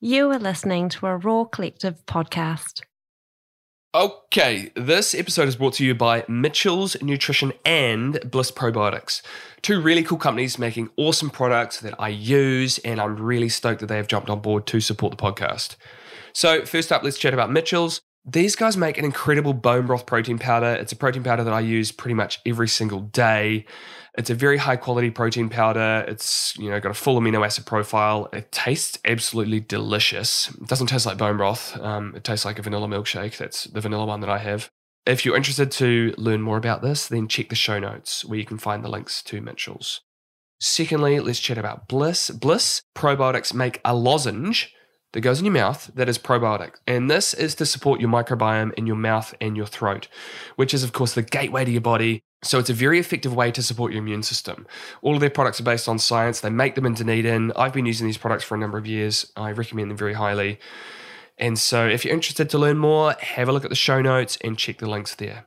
You are listening to a Raw Collective podcast. Okay, this episode is brought to you by Mitchell's Nutrition and BLIS Probiotics. Two really cool companies making awesome products that I use, and I'm really stoked that they have jumped on board to support the podcast. So, first up, let's chat about Mitchell's. These guys make an incredible bone broth protein powder. It's a protein powder that I use pretty much every single day. It's a very high quality protein powder. It's, you know, got a full amino acid profile. It tastes absolutely delicious. It doesn't taste like bone broth. Um, it tastes like a vanilla milkshake. That's the vanilla one that I have. If you're interested to learn more about this, then check the show notes where you can find the links to Mitchell's. Secondly, let's chat about BLIS. BLIS probiotics make a lozenge that goes in your mouth that is probiotic. And this is to support your microbiome in your mouth and your throat, which is, of course, the gateway to your body. So it's a very effective way to support your immune system. All of their products are based on science. They make them in Dunedin. I've been using these products for a number of years. I recommend them very highly. And so if you're interested to learn more, have a look at the show notes and check the links there.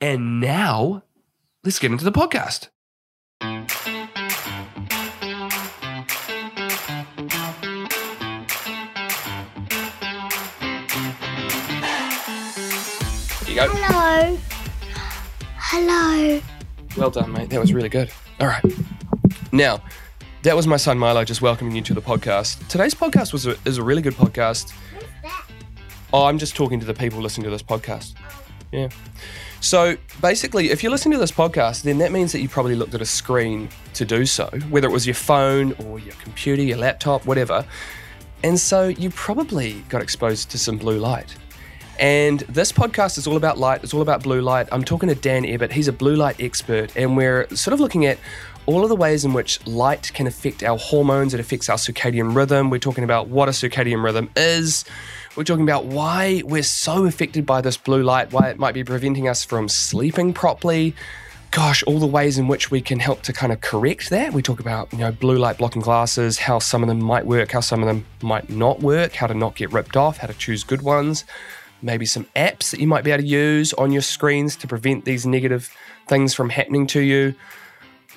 And now, let's get into the podcast. You go. Hello. Hello. Well done, mate. That was really good. All right. Now, that was my son Milo just welcoming you to the podcast. Today's podcast was a, is a really good podcast. What's that? Oh, I'm just talking to the people listening to this podcast. Oh. Yeah. So basically, if you're listening to this podcast, then that means that you probably looked at a screen to do so, whether it was your phone or your computer, your laptop, whatever. And so you probably got exposed to some blue light. And this podcast is all about light, it's all about blue light. I'm talking to Dan Ebbett, he's a blue light expert, and we're sort of looking at all of the ways in which light can affect our hormones, it affects our circadian rhythm. We're talking about what a circadian rhythm is. We're talking about why we're so affected by this blue light, why it might be preventing us from sleeping properly. Gosh, all the ways in which we can help to kind of correct that. We talk about, you know, blue light blocking glasses, how some of them might work, how some of them might not work, how to not get ripped off, how to choose good ones maybe some apps that you might be able to use on your screens to prevent these negative things from happening to you.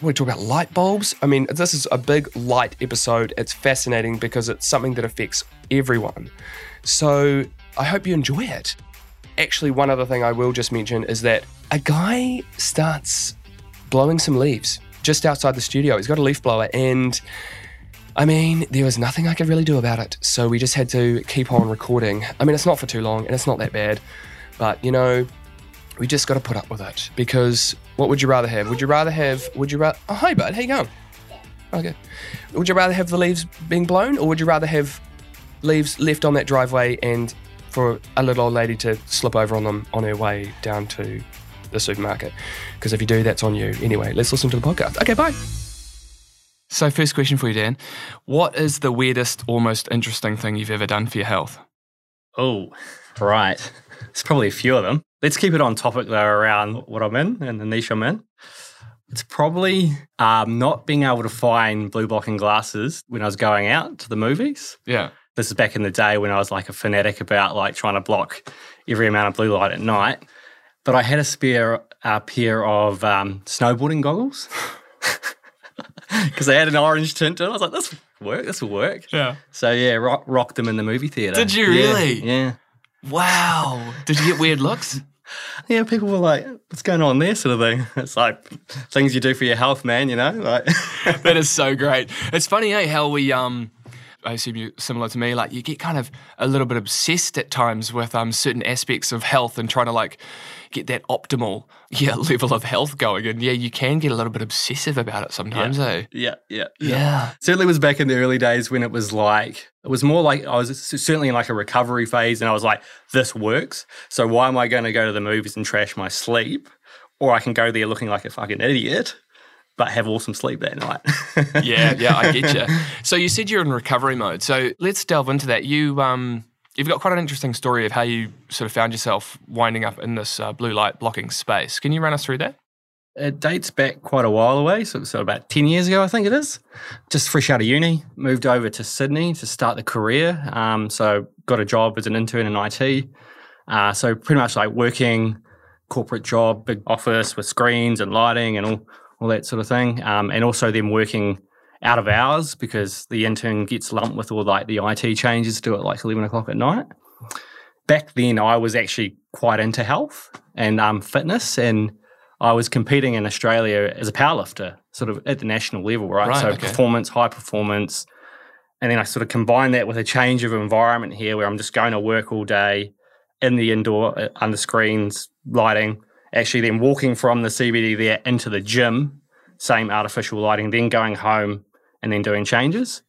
We talk about light bulbs. I mean, this is a big light episode. It's fascinating because it's something that affects everyone. So I hope you enjoy it. Actually, one other thing I will just mention is that a guy starts blowing some leaves just outside the studio. He's got a leaf blower and I mean, there was nothing I could really do about it, so we just had to keep on recording. I mean, it's not for too long and it's not that bad, but you know, we just got to put up with it because what would you rather have? Would you rather have, would you rather, oh, hi, bud, how you going? Okay. Would you rather have the leaves being blown or would you rather have leaves left on that driveway and for a little old lady to slip over on them on her way down to the supermarket? Because if you do, that's on you. Anyway, let's listen to the podcast. Okay, bye. So, first question for you, Dan. What is the weirdest or most interesting thing you've ever done for your health? Oh, right. There's probably a few of them. Let's keep it on topic though around what I'm in and the niche I'm in. It's probably um, not being able to find blue blocking glasses when I was going out to the movies. Yeah. This is back in the day when I was like a fanatic about like trying to block every amount of blue light at night. But I had a spare uh, pair of um, snowboarding goggles. because they had an orange tint to it. I was like, this will work. This will work. Yeah. So yeah, rock, rocked them in the movie theater. Did you Yeah, really? Yeah. Wow. Did you get weird looks? Yeah, people were like, "What's going on there?" Sort of thing. It's like things you do for your health, man. You know, like that is so great. It's funny, eh, how we um I assume you're similar to me, like you get kind of a little bit obsessed at times with um certain aspects of health and trying to like get that optimal yeah level of health going. And yeah, you can get a little bit obsessive about it sometimes, eh? yeah, yeah, Yeah. Certainly was back in the early days when it was like it was more like I was certainly in like a recovery phase, and I was like, "This works." So why am I going to go to the movies and trash my sleep, or I can go there looking like a fucking idiot, but have awesome sleep that night? Yeah, yeah, I get you. So you said you're in recovery mode. So let's delve into that. You um you've got quite an interesting story of how you sort of found yourself winding up in this uh, blue light blocking space. Can you run us through that? It dates back quite a while away, so, so about 10 years ago, I think it is. Just fresh out of uni, moved over to Sydney to start the career. Um, so got a job as an intern in IT. Uh, so pretty much like working corporate job, big office with screens and lighting and all, all that sort of thing. Um, and also them working out of hours because the intern gets lumped with all like the IT changes to at like 11 o'clock at night. Back then, I was actually quite into health and um, fitness, and I was competing in Australia as a powerlifter, sort of at the national level, right? Right, so okay. performance, high performance. And then I sort of combine that with a change of environment here where I'm just going to work all day in the indoor, uh, under screens, lighting, actually then walking from the CBD there into the gym, same artificial lighting, then going home and then doing changes.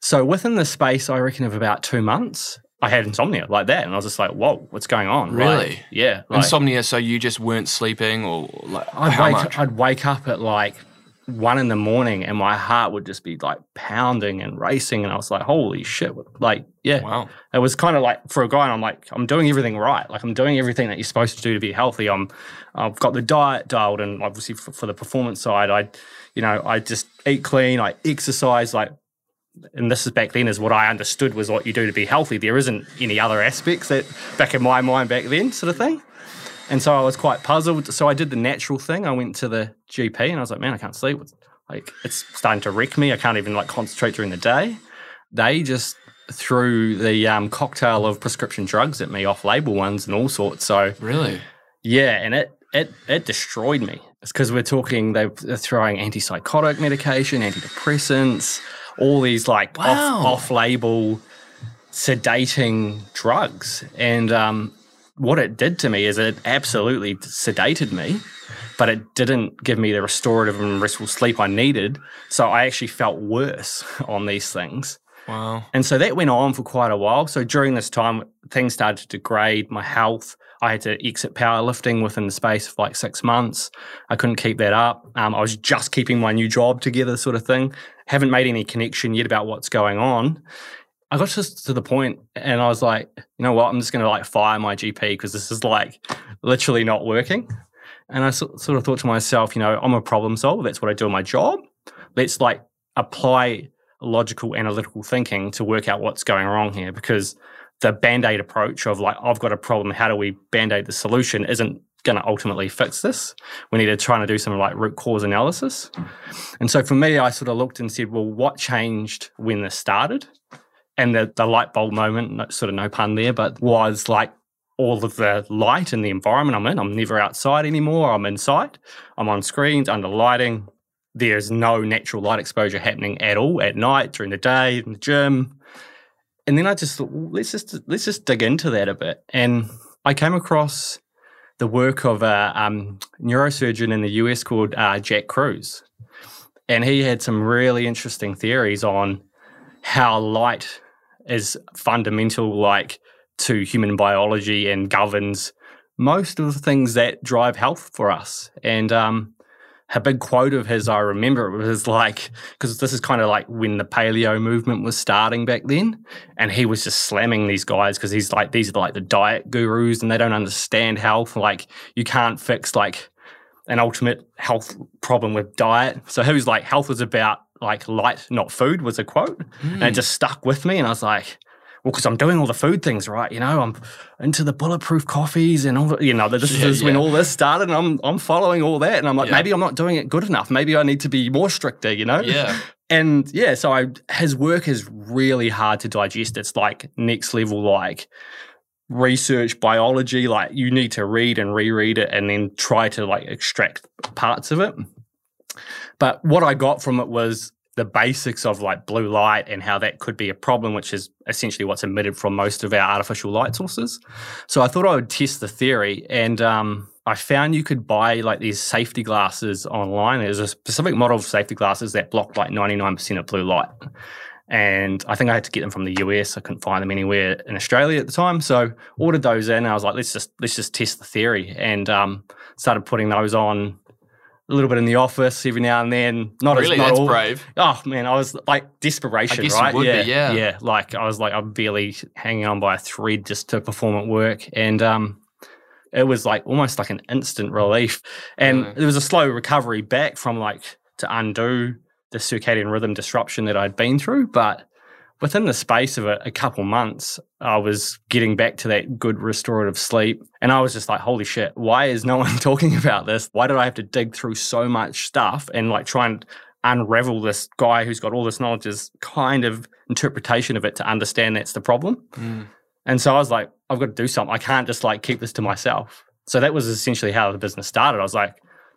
So within the space, I reckon, of about two months, I had insomnia like that. And I was just like, whoa, what's going on? Like, Really? yeah. Like, Insomnia, so you just weren't sleeping or like I'd how wake, much? I'd wake up at like one in the morning and my heart would just be like pounding and racing. And I was like, holy shit. Like, yeah. Wow. It was kind of like for a guy, and I'm like, I'm doing everything right. Like I'm doing everything that you're supposed to do to be healthy. I'm, I've got the diet dialed, and obviously for, for the performance side, I, you know, I just eat clean, I exercise, like, and this is back then is what I understood was what you do to be healthy. There isn't any other aspects that back in my mind back then, sort of thing. And so I was quite puzzled. So I did the natural thing. I went to the GP, and I was like, man, I can't sleep. Like it's starting to wreck me. I can't even like concentrate during the day. They just threw the um, cocktail of prescription drugs at me, off-label ones and all sorts. So Really? yeah, and it it it destroyed me. It's because we're talking they- they're throwing antipsychotic medication, antidepressants, all these like Wow. off off-label sedating drugs. And um, what it did to me is it absolutely sedated me, but it didn't give me the restorative and restful sleep I needed. So I actually felt worse on these things. Wow. And so that went on for quite a while. So during this time, things started to degrade my health. I had to exit powerlifting within the space of like six months. I couldn't keep that up. Um, I was just keeping my new job together, sort of thing. Haven't made any connection yet about what's going on. I got just to the point and I was like, you know what? I'm just going to like fire my GP because this is like literally not working. And I so- sort of thought to myself, you know, I'm a problem solver. That's what I do in my job. Let's like apply logical analytical thinking to work out what's going wrong here because the band-aid approach of like i've got a problem how do we band-aid the solution isn't going to ultimately fix this we need to try and do some like root cause analysis and so for me i sort of looked and said well what changed when this started and the, the light bulb moment sort of no pun there but was like all of the light and the environment i'm in. I'm never outside anymore. I'm inside. I'm on screens under lighting. There's no natural light exposure happening at all at night, during the day, in the gym. And then I just thought, well, let's just let's just dig into that a bit. And I came across the work of a um, neurosurgeon in the US called uh, Jack Kruse, and he had some really interesting theories on how light is fundamental, like to human biology, and governs most of the things that drive health for us. And um, a big quote of his, I remember, it was like, because this is kind of like when the paleo movement was starting back then. And he was just slamming these guys because he's like, these are like the diet gurus and they don't understand health. Like, you can't fix like an ultimate health problem with diet. So he was like, health is about like light, not food, was a quote. And it hmm. just stuck with me. And I was like, well, because I'm doing all the food things right, you know, I'm into the bulletproof coffees and all, the, you know, this Yeah, is when all this started, and I'm I'm following all that, and I'm like, Yeah. maybe I'm not doing it good enough. Maybe I need to be more stricter, you know. Yeah. And yeah, so I his work is really hard to digest. It's like next level, like research biology. Like you need to read and reread it, and then try to like extract parts of it. But what I got from it was the basics of like blue light and how that could be a problem, which is essentially what's emitted from most of our artificial light sources. So I thought I would test the theory, and um, I found you could buy like these safety glasses online. There's a specific model of safety glasses that block like 99% of blue light. And I think I had to get them from the US. I couldn't find them anywhere in Australia at the time. So ordered those in. I was like, let's just let's just test the theory. And um, started putting those on a little bit in the office every now and then. Not Really? as not That's all, brave. Oh man, I was like desperation, I guess you right? would be, yeah, yeah. yeah. Like I was like I'm barely hanging on by a thread just to perform at work, and um, it was like almost like an instant relief, and Really? there was a slow recovery back from like to undo the circadian rhythm disruption that I'd been through, but within the space of a, a couple months, I was getting back to that good restorative sleep. And I was just like, holy shit, why is no one talking about this? Why did I have to dig through so much stuff and like try and unravel this guy who's got all this knowledge's kind of interpretation of it to understand that's the problem. Mm. And so I was like, I've got to do something. I can't just like keep this to myself. So that was essentially how the business started. I was like,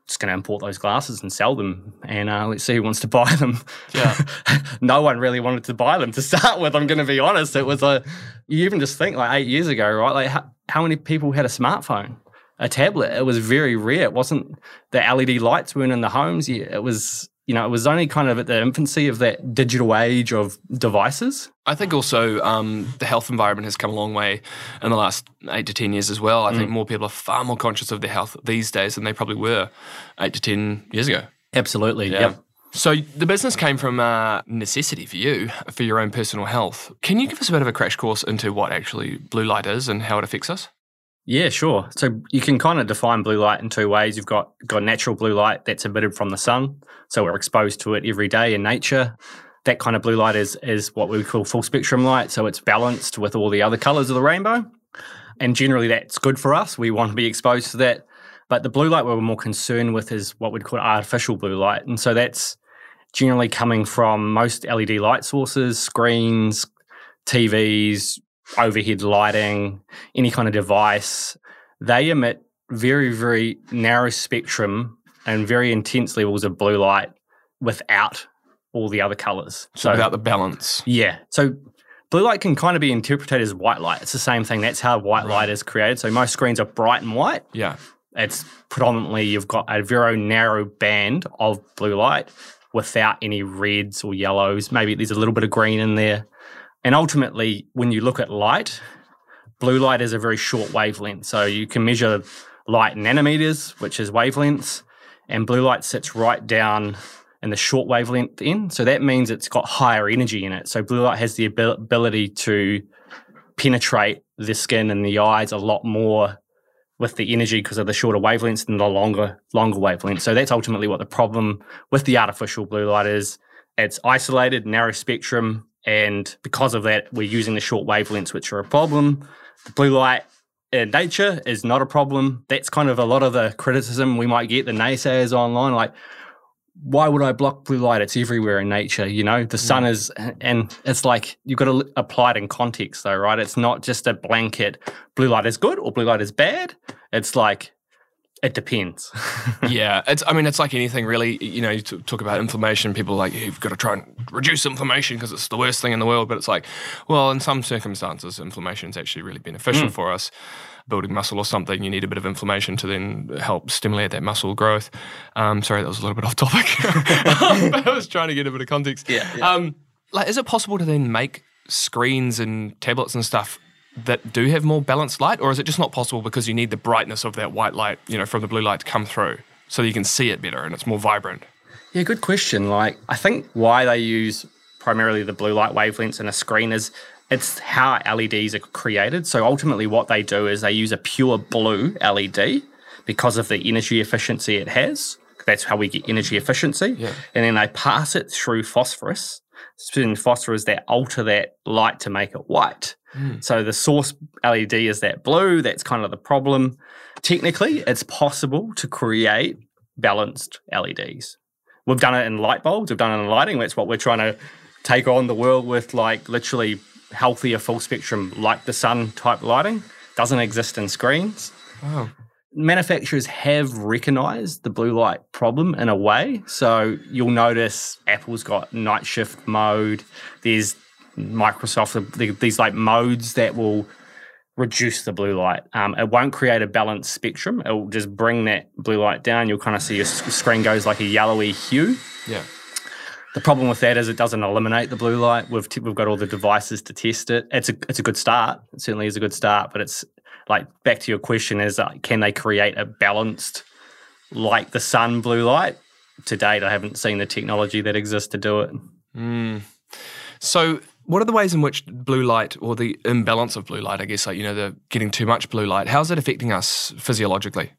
just going to import those glasses and sell them, and uh, let's see who wants to buy them. Yeah. no one really wanted to buy them to start with. I'm going to be honest. It was a, you even just think like eight years ago, right? Like how, how many people had a smartphone, a tablet? It was very rare. It wasn't the LED lights weren't in the homes. Yeah, It was, you know, it was only kind of at the infancy of that digital age of devices. I think also um, the health environment has come a long way in the last eight to 10 years as well. I think more people are far more conscious of their health these days than they probably were eight to 10 years ago. Absolutely. Yeah. So the business came from uh, necessity for you, for your own personal health. Can you give us a bit of a crash course into what actually blue light is and how it affects us? Yeah, sure. So you can kind of define blue light in two ways. You've got got natural blue light that's emitted from the sun, so we're exposed to it every day in nature. That kind of blue light is is what we call full spectrum light, so it's balanced with all the other colors of the rainbow. And generally that's good for us. We want to be exposed to that. But the blue light we're more concerned with is what we'd call artificial blue light. And so that's generally coming from most LED light sources, screens, TVs, overhead lighting, any kind of device, they emit very, very narrow spectrum and very intense levels of blue light without all the other colors. So without the balance. yeah. So blue light can kind of be interpreted as white light. It's the same thing. That's how white light is created. So most screens are bright and white. Yeah. It's predominantly you've got a very narrow band of blue light without any reds or yellows. Maybe there's a little bit of green in there. And ultimately, when you look at light, blue light is a very short wavelength. So you can measure light nanometers, which is wavelengths, and blue light sits right down in the short wavelength end. So that means it's got higher energy in it. So blue light has the abil- ability to penetrate the skin and the eyes a lot more with the energy because of the shorter wavelengths than the longer longer wavelengths. So that's ultimately what the problem with the artificial blue light is. It's isolated, narrow spectrum, and because of that, we're using the short wavelengths, which are a problem. The blue light in nature is not a problem. That's kind of a lot of the criticism we might get the naysayers online, like why would I block blue light? It's everywhere in nature, you know. The sun mm. is, and it's like you've got to apply it in context, though, right? It's not just a blanket. Blue light is good or blue light is bad. It's like it depends. yeah, it's. I mean, it's like anything really. You know, you t- talk about inflammation. People are like you've got to try and reduce inflammation because it's the worst thing in the world. But it's like, well, in some circumstances, inflammation is actually really beneficial for us. Building muscle or something, you need a bit of inflammation to then help stimulate that muscle growth. Um, sorry, that was a little bit off topic. but I was trying to get a bit of context. Yeah, yeah. Um, like, is it possible to then make screens and tablets and stuff? That do have more balanced light, or is it just not possible because you need the brightness of that white light, you know, from the blue light to come through, so you can see it better and it's more vibrant? Yeah, good question. Like, I think why they use primarily the blue light wavelengths in a screen is it's how LEDs are created. So ultimately, what they do is they use a pure blue LED because of the energy efficiency it has. That's how we get energy efficiency. Yeah. And then they pass it through phosphorus. Spinning phosphorus that alter that light to make it white. Hmm. So the source LED is that blue. That's kind of the problem. Technically, it's possible to create balanced LEDs. We've done it in light bulbs. We've done it in lighting. That's what we're trying to take on the world with, like literally healthier full spectrum, like the sun type lighting. Doesn't exist in screens. Wow. Manufacturers have recognized the blue light problem in a way. So you'll notice Apple's got night shift mode. There's Microsoft, the- these like modes that will reduce the blue light. Um, it won't create a balanced spectrum. It will just bring that blue light down. You'll kind of see your screen goes like a yellowy hue. Yeah. The problem with that is it doesn't eliminate the blue light. We've t- we've got all the devices to test it. It's a it's a good start. It certainly is a good start. But it's like back to your question: is uh, can they create a balanced like the sun blue light? To date, I haven't seen the technology that exists to do it. Mm. So, what are the ways in which blue light or the imbalance of blue light, I guess, like, you know, the getting too much blue light, how's it affecting us physiologically?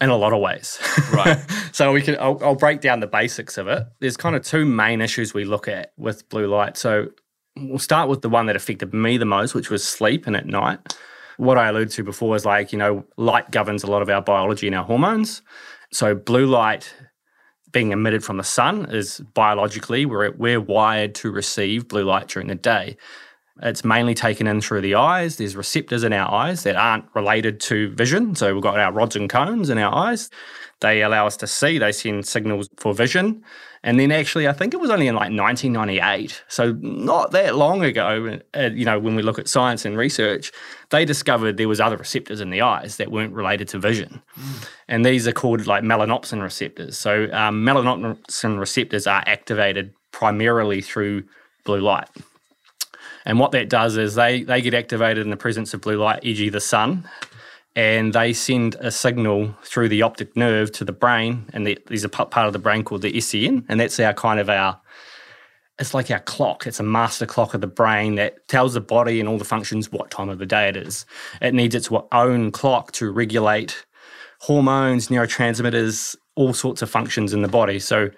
in a lot of ways. Right. so we can I'll, I'll break down the basics of it. There's kind of two main issues we look at with blue light. So we'll start with the one that affected me the most, which was sleep and at night. What I alluded to before is like, you know, light governs a lot of our biology and our hormones. So blue light being emitted from the sun is biologically we're, we're wired to receive blue light during the day. It's mainly taken in through the eyes. There's receptors in our eyes that aren't related to vision. So we've got our rods and cones in our eyes. They allow us to see, they send signals for vision. And then actually, I think it was only in like 1998, so not that long ago, uh, you know, when we look at science and research, they discovered there was other receptors in the eyes that weren't related to vision. And these are called like melanopsin receptors. So um, melanopsin receptors are activated primarily through blue light. And what that does is they, they get activated in the presence of blue light, e.g., the sun, and they send a signal through the optic nerve to the brain. And the, there's a part of the brain called the SCN, and that's our kind of our it's like our clock. It's a master clock of the brain that tells the body and all the functions what time of the day it is. It needs its own clock to regulate hormones, neurotransmitters, all sorts of functions in the body. So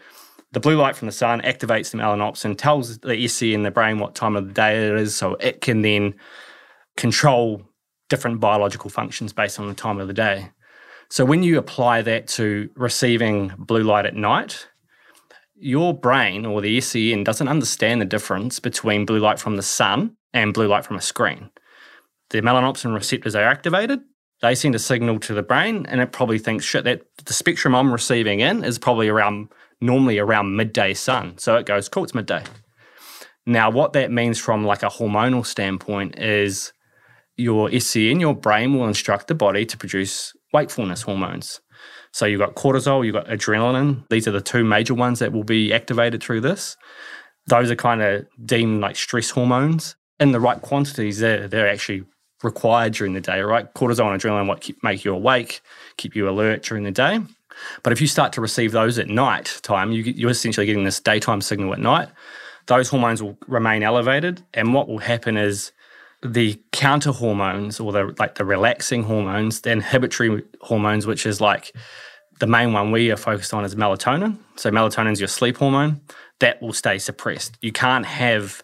the blue light from the sun activates the melanopsin, tells the SC in the brain what time of the day it is, so it can then control different biological functions based on the time of the day. So when you apply that to receiving blue light at night, your brain or the SCN doesn't understand the difference between blue light from the sun and blue light from a screen. The melanopsin receptors are activated. They send a signal to the brain, and it probably thinks, shit, that the spectrum I'm receiving in is probably around normally around midday sun. So it goes, cool, it's midday. Now, what that means from like a hormonal standpoint is your SC SCN, your brain will instruct the body to produce wakefulness hormones. So you've got cortisol, you've got adrenaline. These are the two major ones that will be activated through this. Those are kind of deemed like stress hormones. In the right quantities, they're, they're actually required during the day, right? Cortisol and adrenaline what keep, make you awake, keep you alert during the day. But if you start to receive those at night time, you, you're essentially getting this daytime signal at night. Those hormones will remain elevated, and what will happen is the counter hormones or the like the relaxing hormones, the inhibitory hormones, which is like the main one we are focused on is melatonin. So melatonin is your sleep hormone. That will stay suppressed. You can't have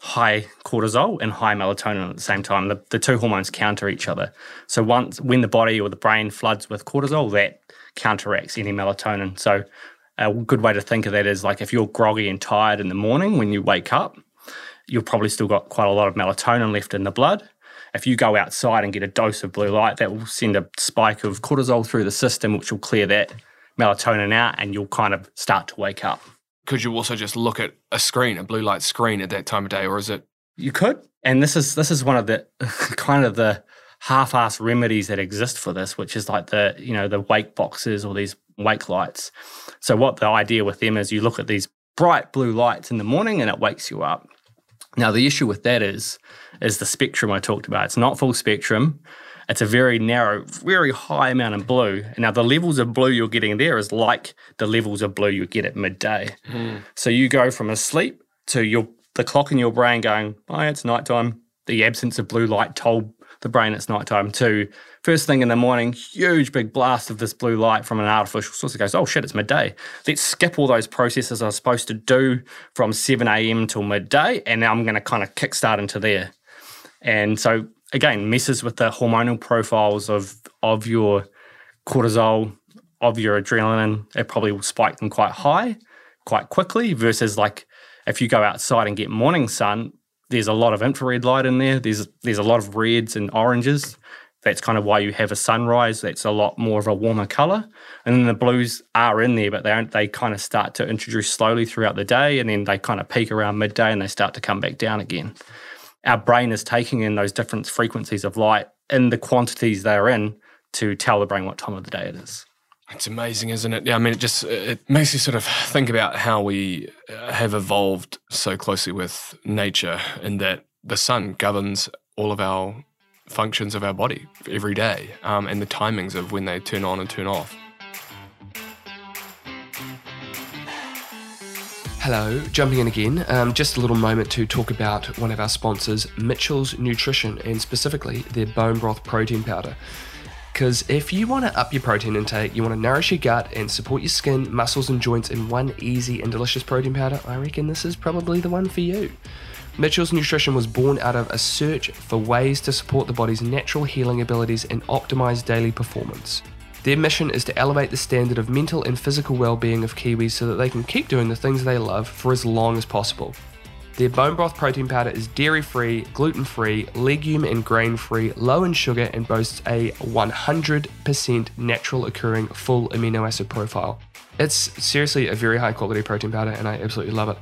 high cortisol and high melatonin at the same time. The, the two hormones counter each other. So once when the body or the brain floods with cortisol, that counteracts any melatonin. So a good way to think of that is like if you're groggy and tired in the morning when you wake up, you've probably still got quite a lot of melatonin left in the blood. If you go outside and get a dose of blue light, that will send a spike of cortisol through the system, which will clear that melatonin out and you'll kind of start to wake up. Could you also just look at a screen, a blue light screen at that time of day, or is it? You could. And this is this is one of the kind of the half-ass remedies that exist for this, which is like the, you know, the wake boxes or these wake lights. So what the idea with them is you look at these bright blue lights in the morning and it wakes you up. Now the issue with that is is the spectrum I talked about. It's not full spectrum. It's a very narrow, very high amount of blue. And now the levels of blue you're getting there is like the levels of blue you get at midday. Mm. So you go from asleep to your the clock in your brain going, oh, it's nighttime. The absence of blue light told the brain it's nighttime too. first thing in the morning, huge big blast of this blue light from an artificial source. It goes, oh shit, it's midday. Let's skip all those processes I was supposed to do from 7 a.m. till midday, and now I'm going to kind of kickstart into there. And so again, messes with the hormonal profiles of of your cortisol, of your adrenaline. It probably will spike them quite high, quite quickly, versus like if you go outside and get morning sun, there's a lot of infrared light in there. There's there's a lot of reds and oranges. That's kind of why you have a sunrise. That's a lot more of a warmer color. And then the blues are in there, but they they kind of start to introduce slowly throughout the day, and then they kind of peak around midday and they start to come back down again. Our brain is taking in those different frequencies of light in the quantities they're in to tell the brain what time of the day it is. It's amazing, isn't it? Yeah, I mean, it just it makes you sort of think about how we uh, have evolved so closely with nature, in that the sun governs all of our functions of our body every day, um, and the timings of when they turn on and turn off. Hello, jumping in again. Um, just a little moment to talk about one of our sponsors, Mitchell's Nutrition, and specifically their bone broth protein powder. Because if you want to up your protein intake, you want to nourish your gut and support your skin, muscles, and joints in one easy and delicious protein powder, I reckon this is probably the one for you. Mitchell's Nutrition was born out of a search for ways to support the body's natural healing abilities and optimize daily performance. Their mission is to elevate the standard of mental and physical well-being of Kiwis so that they can keep doing the things they love for as long as possible. Their bone broth protein powder is dairy free, gluten free, legume and grain free, low in sugar, and boasts a 100% natural occurring full amino acid profile. It's seriously a very high quality protein powder, and I absolutely love it.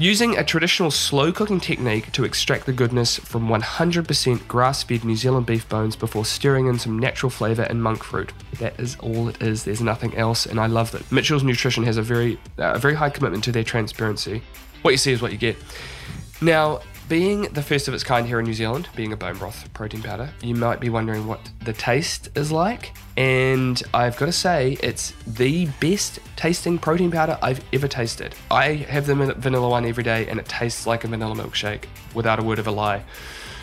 Using a traditional slow cooking technique to extract the goodness from 100% grass fed New Zealand beef bones before stirring in some natural flavour and monk fruit. That is all it is, there's nothing else, and I love that. Mitchell's Nutrition has a very, uh, a very high commitment to their transparency. What you see is what you get. Now, being the first of its kind here in New Zealand, being a bone broth protein powder, you might be wondering what the taste is like. And I've got to say, it's the best tasting protein powder I've ever tasted. I have the van- vanilla one every day, and it tastes like a vanilla milkshake without a word of a lie.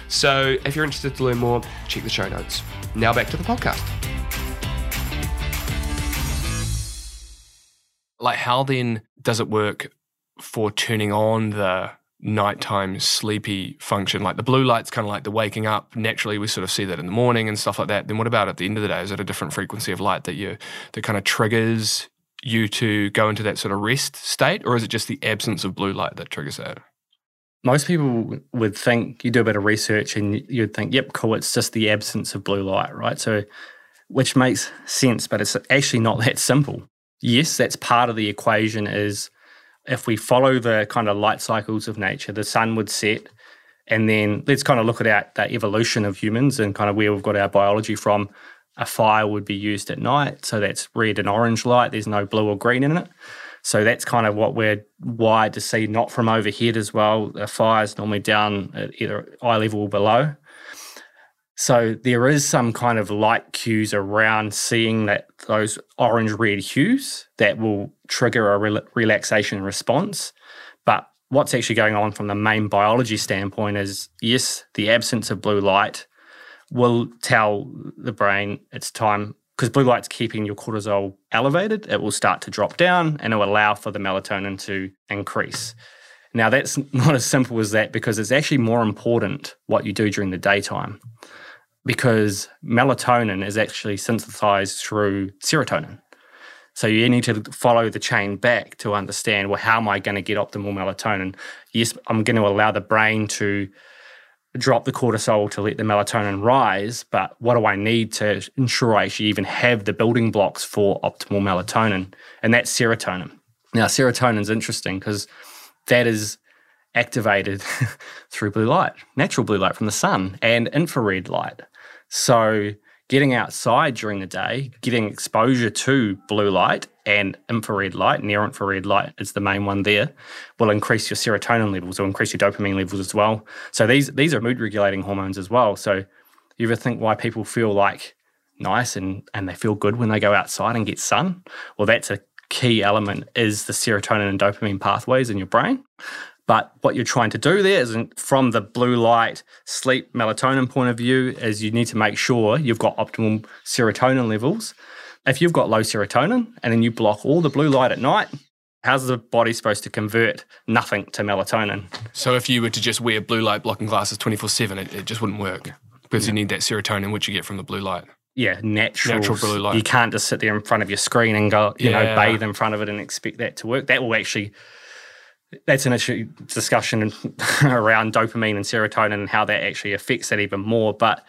So, if you're interested to learn more, check the show notes. Now, back to the podcast. Like, how then does it work for turning on the nighttime sleepy function? Like the blue light's kind of like the waking up. Naturally, we sort of see that in the morning and stuff like that. Then what about at the end of the day? Is it a different frequency of light that you that kind of triggers you to go into that sort of rest state, or is it just the absence of blue light that triggers that? Most people would think you do a bit of research and you'd think, yep, cool, it's just the absence of blue light, right? So, which makes sense, but it's actually not that simple. Yes, that's part of the equation is if we follow the kind of light cycles of nature, the sun would set, and then let's kind of look at our, evolution of humans and kind of where we've got our biology from. A fire would be used at night, so that's red and orange light. There's no blue or green in it. So that's kind of what we're wired to see, not from overhead as well. A fire is normally down at either eye level or below. So there is some kind of light cues around seeing that those orange red hues that will trigger a rel- relaxation response. But what's actually going on from the main biology standpoint is yes, the absence of blue light will tell the brain it's time because blue light's keeping your cortisol elevated. It will start to drop down and it will allow for the melatonin to increase. Now, that's not as simple as that because it's actually more important what you do during the daytime because melatonin is actually synthesized through serotonin. So you need to follow the chain back to understand well, how am I going to get optimal melatonin? Yes, I'm going to allow the brain to drop the cortisol to let the melatonin rise, but what do I need to ensure I actually even have the building blocks for optimal melatonin? And that's serotonin. Now, serotonin is interesting because that is activated through blue light, natural blue light from the sun, and infrared light. So, getting outside during the day, getting exposure to blue light and infrared light, near infrared light is the main one there, will increase your serotonin levels or increase your dopamine levels as well. So these these are mood regulating hormones as well. So you ever think why people feel like nice and and they feel good when they go outside and get sun? Well, that's a key element is the serotonin and dopamine pathways in your brain. But what you're trying to do there is from the blue light sleep melatonin point of view is you need to make sure you've got optimal serotonin levels. If you've got low serotonin and then you block all the blue light at night, how's the body supposed to convert nothing to melatonin? So if you were to just wear blue light blocking glasses 24 7, it, it just wouldn't work because you need that serotonin, which you get from the blue light. Yeah, natural. Natural blue light. You can't just sit there in front of your screen and go, you Yeah. know, bathe in front of it and expect that to work. That will actually that's an issue discussion around dopamine and serotonin and how that actually affects that even more. But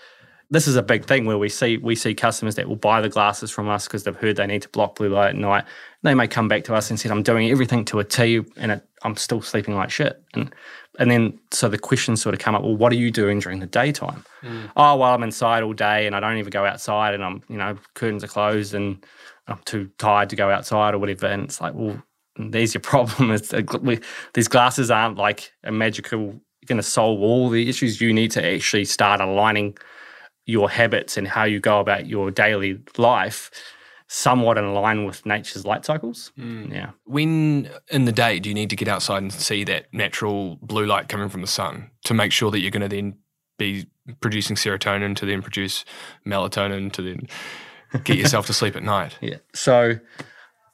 this is a big thing where we see we see customers that will buy the glasses from us because they've heard they need to block blue light at night. They may come back to us and said, "I'm doing everything to a T, and it, I'm still sleeping like shit." And and then so the questions sort of come up. Well, what are you doing during the daytime? Mm. Oh, well, I'm inside all day and I don't even go outside, and I'm you know curtains are closed and I'm too tired to go outside or whatever. And it's like, well, there's your problem. It's uh, a, we, these glasses aren't like a magical going to solve all the issues. You need to actually start aligning your habits and how you go about your daily life somewhat in line with nature's light cycles. Mm. Yeah. When in the day do you need to get outside and see that natural blue light coming from the sun to make sure that you're going to then be producing serotonin to then produce melatonin to then get yourself to sleep at night? Yeah. So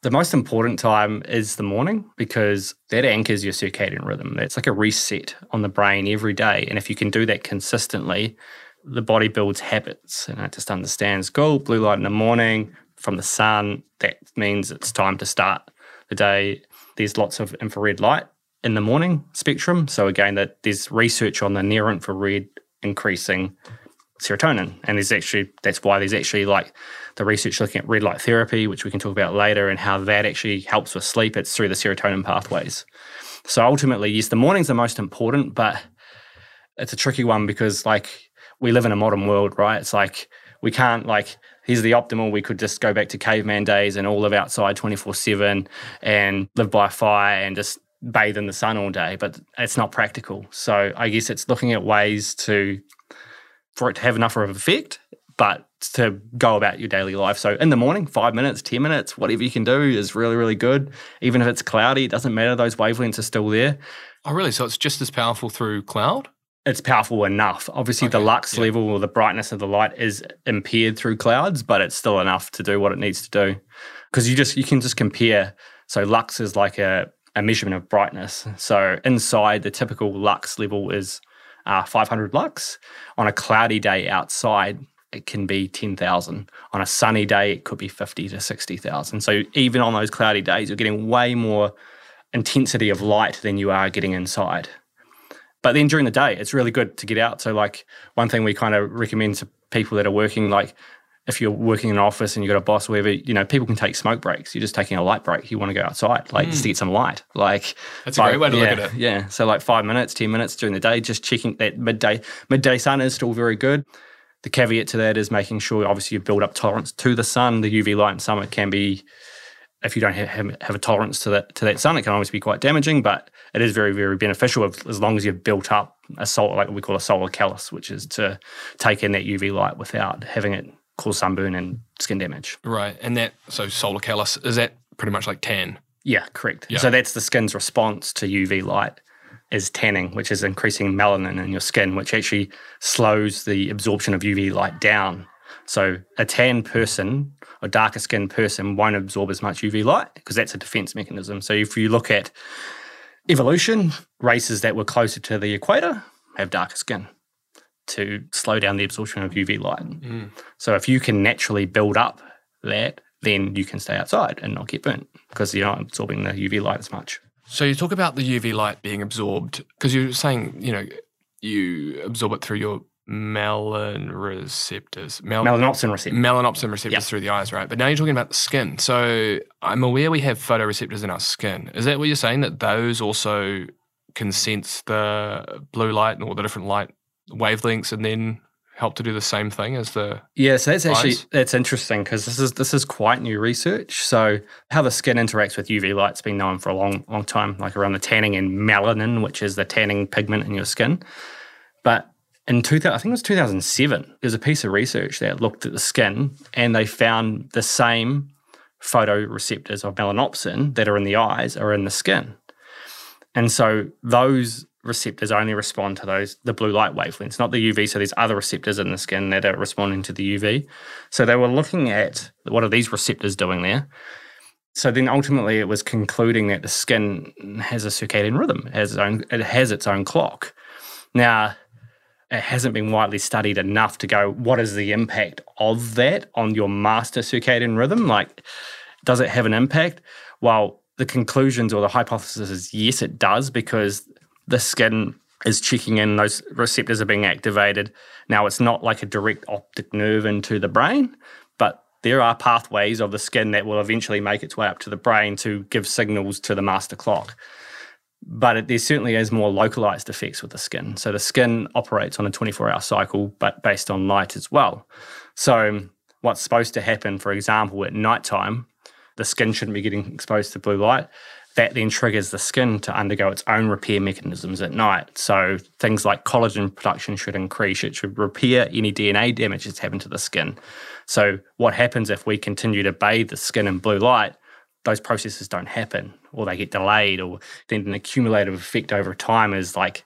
the most important time is the morning because that anchors your circadian rhythm. It's like a reset on the brain every day. And if you can do that consistently, the body builds habits and it just understands go blue light in the morning, from the sun. That means it's time to start the day. There's lots of infrared light in the morning spectrum. So again, that there's research on the near infrared increasing serotonin, and there's actually that's why there's actually like the research looking at red light therapy, which we can talk about later, and how that actually helps with sleep. It's through the serotonin pathways. So ultimately, yes, the morning's the most important, but it's a tricky one because like we live in a modern world, right? It's like we can't like here's the optimal. We could just go back to caveman days and all live outside 24 7 and live by fire and just bathe in the sun all day, but it's not practical. So I guess it's looking at ways to for it to have enough of an effect, but to go about your daily life. So in the morning, five minutes, 10 minutes, whatever you can do is really, really good. Even if it's cloudy, it doesn't matter. Those wavelengths are still there. Oh, really? So it's just as powerful through cloud? It's powerful enough. Obviously, the lux yeah. level or the brightness of the light is impaired through clouds, but it's still enough to do what it needs to do. Because you just you can just compare. So lux is like a, a measurement of brightness. So inside the typical lux level is uh, 500 lux. On a cloudy day outside, it can be 10,000. On a sunny day, it could be 50 to 60,000. So even on those cloudy days, you're getting way more intensity of light than you are getting inside. But then during the day, it's really good to get out. So, like, one thing we kind of recommend to people that are working, like, if you're working in an office and you've got a boss, or whatever, you know, people can take smoke breaks. You're just taking a light break. You want to go outside, like, just to get some light. Like, Mm. That's a great way to look at it. Yeah. So, like, five minutes, 10 minutes during the day, just checking that midday, midday sun is still very good. The caveat to that is making sure, obviously, you build up tolerance to the sun. The UV light in summer can be if you don't have, have, a tolerance to that to that sun, it can always be quite damaging. But it is very very beneficial if, as long as you've built up a solar like we call a solar callus, which is to take in that UV light without having it cause sunburn and skin damage. Right. And that, so solar callus, is that pretty much like tan? Yeah, correct. Yeah. So that's the skin's response to UV light is tanning, which is increasing melanin in your skin, which actually slows the absorption of UV light down. So a tan person or darker skinned person won't absorb as much UV light because that's a defense mechanism. So if you look at evolution, races that were closer to the equator have darker skin to slow down the absorption of UV light. Mm. So if you can naturally build up that, then you can stay outside and not get burnt because you're not absorbing the UV light as much. So you talk about the UV light being absorbed because you're saying, you know, you absorb it through your melon receptors. Mel- Melanopsin receptor. melanopsin receptors Yep. through the eyes, right? But now you're talking about the skin. So I'm aware we have photoreceptors in our skin. Is that what you're saying? That those also can sense the blue light and all the different light wavelengths and then help to do the same thing as the Yeah, so that's actually that's interesting because this is this is quite new research. So how the skin interacts with UV light's been known for a long long time, like around the tanning and melanin, which is the tanning pigment in your skin. But in 2000, I think it was 2007, there's a piece of research that looked at the skin and they found the same photoreceptors of melanopsin that are in the eyes are in the skin. And so those receptors only respond to those the blue light wavelengths, not the UV. So there's other receptors in the skin that are responding to the UV. So they were looking at what are these receptors doing there. So then ultimately it was concluding that the skin has a circadian rhythm, has its own, it has its own clock. Now, it hasn't been widely studied enough to go, what is the impact of that on your master circadian rhythm? Like, does it have an impact? Well, the conclusions or the hypothesis is yes, it does, because the skin is checking in, those receptors are being activated. Now, it's not like a direct optic nerve into the brain, but there are pathways of the skin that will eventually make its way up to the brain to give signals to the master clock. But it, there certainly is more localized effects with the skin. So the skin operates on a 24 hour cycle, but based on light as well. So, what's supposed to happen, for example, at nighttime, the skin shouldn't be getting exposed to blue light. That then triggers the skin to undergo its own repair mechanisms at night. So things like collagen production should increase. It should repair any DNA damage that's happened to the skin. So what happens if we continue to bathe the skin in blue light? Those processes don't happen, or they get delayed, or then an accumulative effect over time is like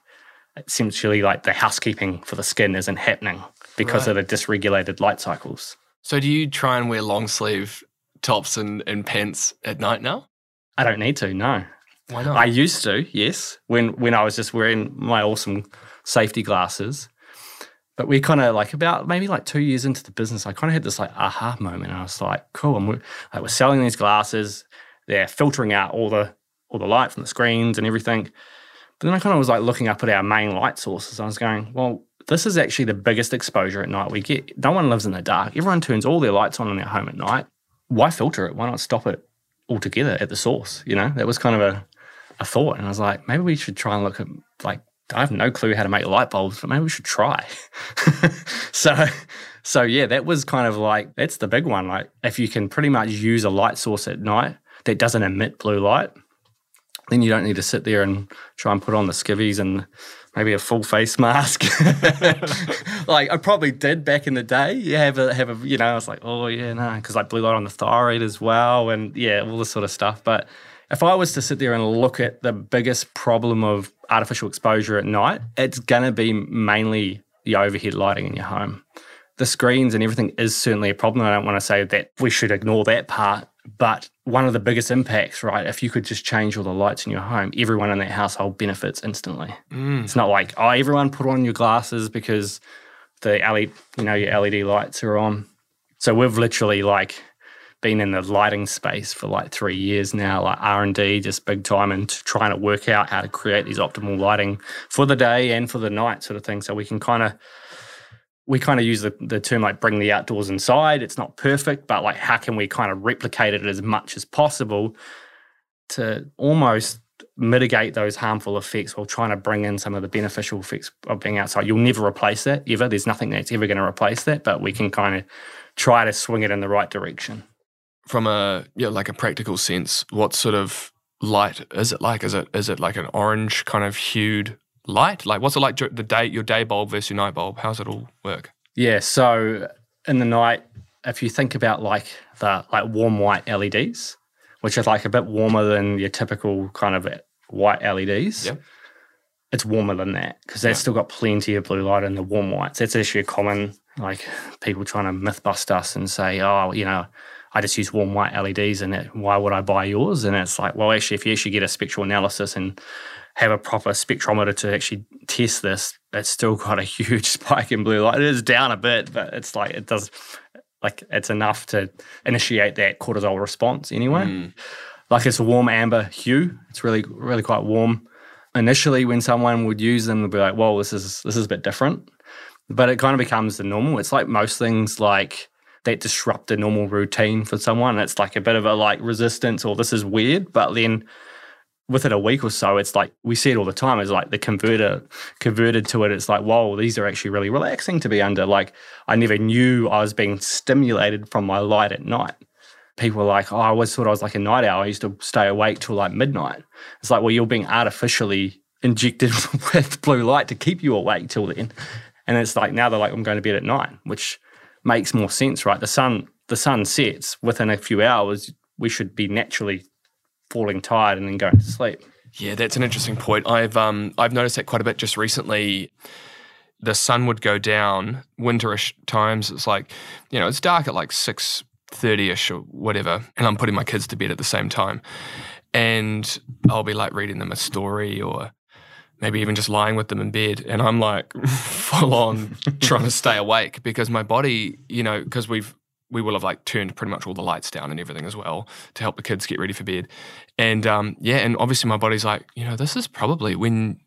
essentially like the housekeeping for the skin isn't happening because of the dysregulated light cycles. So do you try and wear long sleeve tops and, and pants at night now? I don't need to, no. Why not? I used to, yes, when when I was just wearing my awesome safety glasses. But we kind of like about maybe like two years into the business, I kind of had this like aha moment. I was like, cool, and we're, like, we're selling these glasses. They're filtering out all the all the light from the screens and everything. But then I kind of was like looking up at our main light sources. I was going, well, this is actually the biggest exposure at night we get. No one lives in the dark. Everyone turns all their lights on in their home at night. Why filter it? Why not stop it altogether at the source? You know, that was kind of a, a thought. And I was like, maybe we should try and look at like I have no clue how to make light bulbs, but maybe we should try. so, so yeah, that was kind of like that's the big one. Like, if you can pretty much use a light source at night that doesn't emit blue light, then you don't need to sit there and try and put on the skivvies and maybe a full face mask. like I probably did back in the day. You have a have a you know I was like oh yeah no because like blue light on the thyroid as well and yeah all this sort of stuff. But if I was to sit there and look at the biggest problem of artificial exposure at night, it's gonna be mainly the overhead lighting in your home. The screens and everything is certainly a problem. I don't want to say that we should ignore that part, but one of the biggest impacts, right? If you could just change all the lights in your home, everyone in that household benefits instantly. Mm. It's not like, oh, everyone put on your glasses because the LED, you know, your LED lights are on. So we've literally like been in the lighting space for like three years now, like R and D, just big time, and trying to work out how to create these optimal lighting for the day and for the night, sort of thing. So we can kind of we kind of use the, the term like bring the outdoors inside. It's not perfect, but like how can we kind of replicate it as much as possible to almost mitigate those harmful effects while trying to bring in some of the beneficial effects of being outside. You'll never replace that ever. There's nothing that's ever going to replace that, but we can kind of try to swing it in the right direction. From a yeah, like a practical sense, what sort of light is it like? Is it is it like an orange kind of hued light? Like what's it like the day your day bulb versus your night bulb? How's it all work? Yeah. So in the night, if you think about like the like warm white LEDs, which are like a bit warmer than your typical kind of white LEDs. Yep. It's warmer than that because they've still got plenty of blue light in the warm whites. That's actually a common like people trying to myth bust us and say, oh, you know, I just use warm white LEDs and it, why would I buy yours? And it's like, well, actually, if you actually get a spectral analysis and have a proper spectrometer to actually test this, it's still got a huge spike in blue light. It is down a bit, but it's like it does like it's enough to initiate that cortisol response anyway. Mm. Like it's a warm amber hue. It's really, really quite warm. Initially, when someone would use them, they'd be like, "Whoa, this is this is a bit different." But it kind of becomes the normal. It's like most things, like that disrupt the normal routine for someone. It's like a bit of a like resistance, or this is weird. But then within a week or so, it's like we see it all the time. It's like the converter converted to it. It's like, whoa, these are actually really relaxing to be under. Like I never knew I was being stimulated from my light at night. People are like, oh, I always thought I was like a night owl. I used to stay awake till like midnight. It's like, well, you're being artificially injected with blue light to keep you awake till then. And it's like now they're like, I'm going to bed at night, which makes more sense, right? The sun, the sun sets within a few hours. We should be naturally falling tired and then going to sleep. Yeah, that's an interesting point. I've um I've noticed that quite a bit just recently. The sun would go down winterish times. It's like, you know, it's dark at like six thirty ish or whatever, and I'm putting my kids to bed at the same time, and I'll be like reading them a story or maybe even just lying with them in bed, and I'm like full on trying to stay awake because my body, you know, because we've we will have like turned pretty much all the lights down and everything as well to help the kids get ready for bed. And um, yeah, and obviously my body's like, you know, this is probably when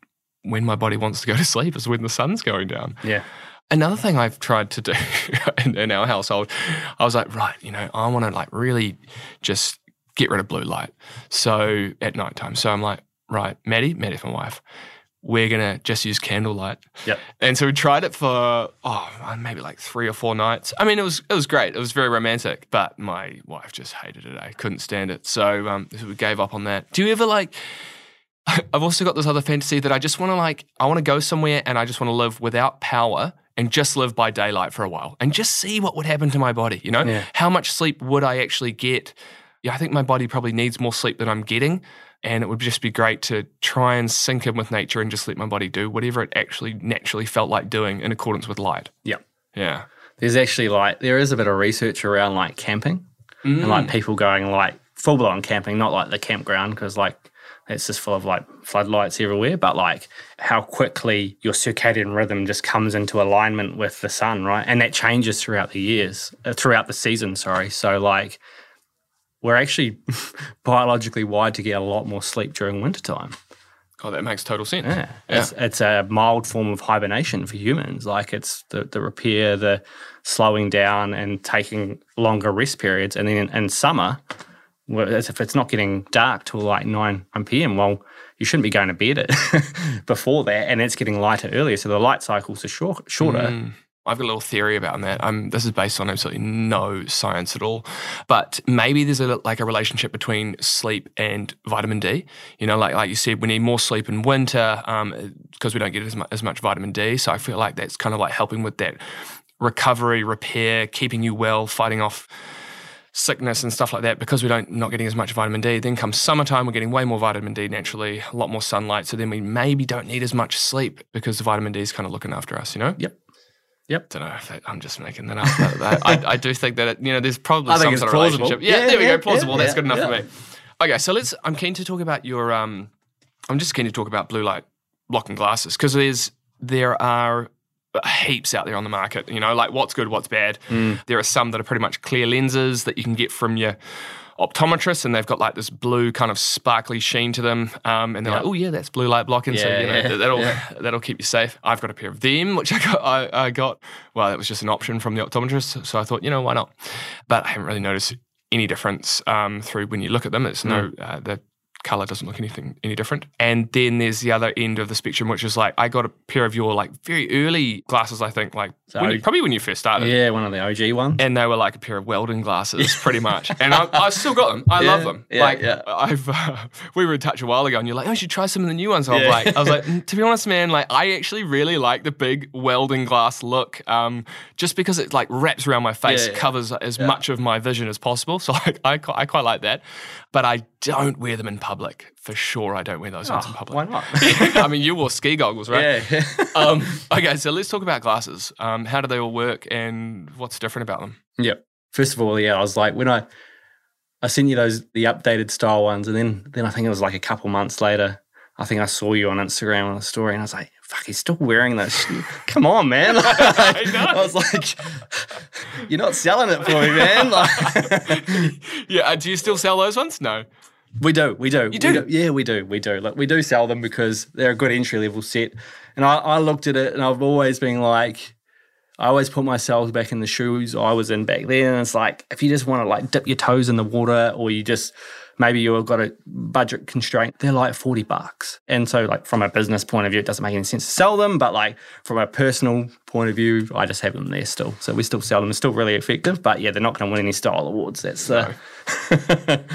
when my body wants to go to sleep is when the sun's going down. Yeah. Another thing I've tried to do in, in our household, I was like, right, you know, I want to like really just get rid of blue light. So at nighttime, so I'm like, right, Maddie, Maddie, my wife, we're gonna just use candlelight. Yep. And so we tried it for oh maybe like three or four nights. I mean, it was it was great. It was very romantic, but my wife just hated it. I couldn't stand it. So um, so we gave up on that. Do you ever like? I've also got this other fantasy that I just want to like. I want to go somewhere and I just want to live without power and just live by daylight for a while and just see what would happen to my body. You know, Yeah. how much sleep would I actually get? Yeah, I think my body probably needs more sleep than I'm getting. And it would just be great to try and sync in with nature and just let my body do whatever it actually naturally felt like doing in accordance with light. Yep. Yeah. There's actually like there is a bit of research around like camping and Mm. like people going like full blown camping, not like the campground because like it's just full of like floodlights everywhere, but like how quickly your circadian rhythm just comes into alignment with the sun, right? And that changes throughout the years, uh, throughout the season, sorry. So, like, we're actually biologically wired to get a lot more sleep during wintertime. Oh, that makes total sense. Yeah. It's, it's a mild form of hibernation for humans. Like it's the, the repair, the slowing down and taking longer rest periods. And then in, in summer, if it's not getting dark till like 9 p.m., well, you shouldn't be going to bed it before that. And it's getting lighter earlier. So the light cycles are short, shorter. Mm. I've got a little theory about that. Um, this is based on absolutely no science at all, but maybe there's a like a relationship between sleep and vitamin D. You know, like like you said, we need more sleep in winter because um, we don't get as much, as much vitamin D. So I feel like that's kind of like helping with that recovery, repair, keeping you well, fighting off sickness and stuff like that because we don't not getting as much vitamin D. Then comes summertime, we're getting way more vitamin D naturally, a lot more sunlight. So then we maybe don't need as much sleep because the vitamin D is kind of looking after us. You know? Yep. Yep. Don't know I'm just making that up. I, I, do think that it, you know there's probably some sort of plausible. relationship. Yeah, Yeah, there we yeah, go. Plausible. yeah, That's good enough for me. Okay, so let's. I'm keen to talk about your. Um, I'm just keen to talk about blue light blocking glasses because there's there are heaps out there on the market. You know, like what's good, what's bad. Mm. There are some that are pretty much clear lenses that you can get from your optometrist and they've got like this blue kind of sparkly sheen to them um, and they're Yeah. like oh yeah that's blue light blocking so you know yeah, that'll yeah. that'll keep you safe i've got a pair of them which i got I, I got well that was just an option from the optometrist so i thought you know why not but i haven't really noticed any difference um, through when you look at them it's no Mm. uh, the color doesn't look anything any different and then there's the other end of the spectrum which is like i got a pair of your like very early glasses i think like So- when you, probably when you first started Yeah, one of the OG ones. and they were like a pair of welding glasses, pretty much. And I, I still got them. I love them. yeah, like yeah. I've, uh, we were in touch a while ago, and you're like, oh, you should try some of the new ones. I was Yeah. like, I was like, "Mm, to be honest, man, like I actually really like the big welding glass look, um, just because it like wraps around my face, Yeah, yeah. covers as Yeah. much of my vision as possible. So I, I, I quite like that, but I don't wear them in public for sure. I don't wear those ones in Oh, public. why not? I mean, you wore ski goggles, right? Yeah. um, okay, so let's talk about glasses. Um, how do they all work, and what's different about them? Yep. First of all, yeah, I was like when I I sent you those the updated style ones, and then then I think it was like a couple months later. I think I saw you on Instagram on a story, and I was like, "Fuck, he's still wearing those. Come on, man!" Like, I. I was like, "You're not selling it for me, man." Like, yeah, uh, do you still sell those ones? No. We do, we do, You do? We yeah, we do, we do. Like, we do sell them because they're a good entry level set. And I, I looked at it, and I've always been like, I always put myself back in the shoes I was in back then. And it's like, if you just want to like dip your toes in the water or you just, maybe you've got a budget constraint, they're like 40 bucks. And so like from a business point of view, it doesn't make any sense to sell them. But like from a personal point of view, I just have them there still. So we still sell them. They're still really effective, but yeah, they're not going to win any style awards. That's the,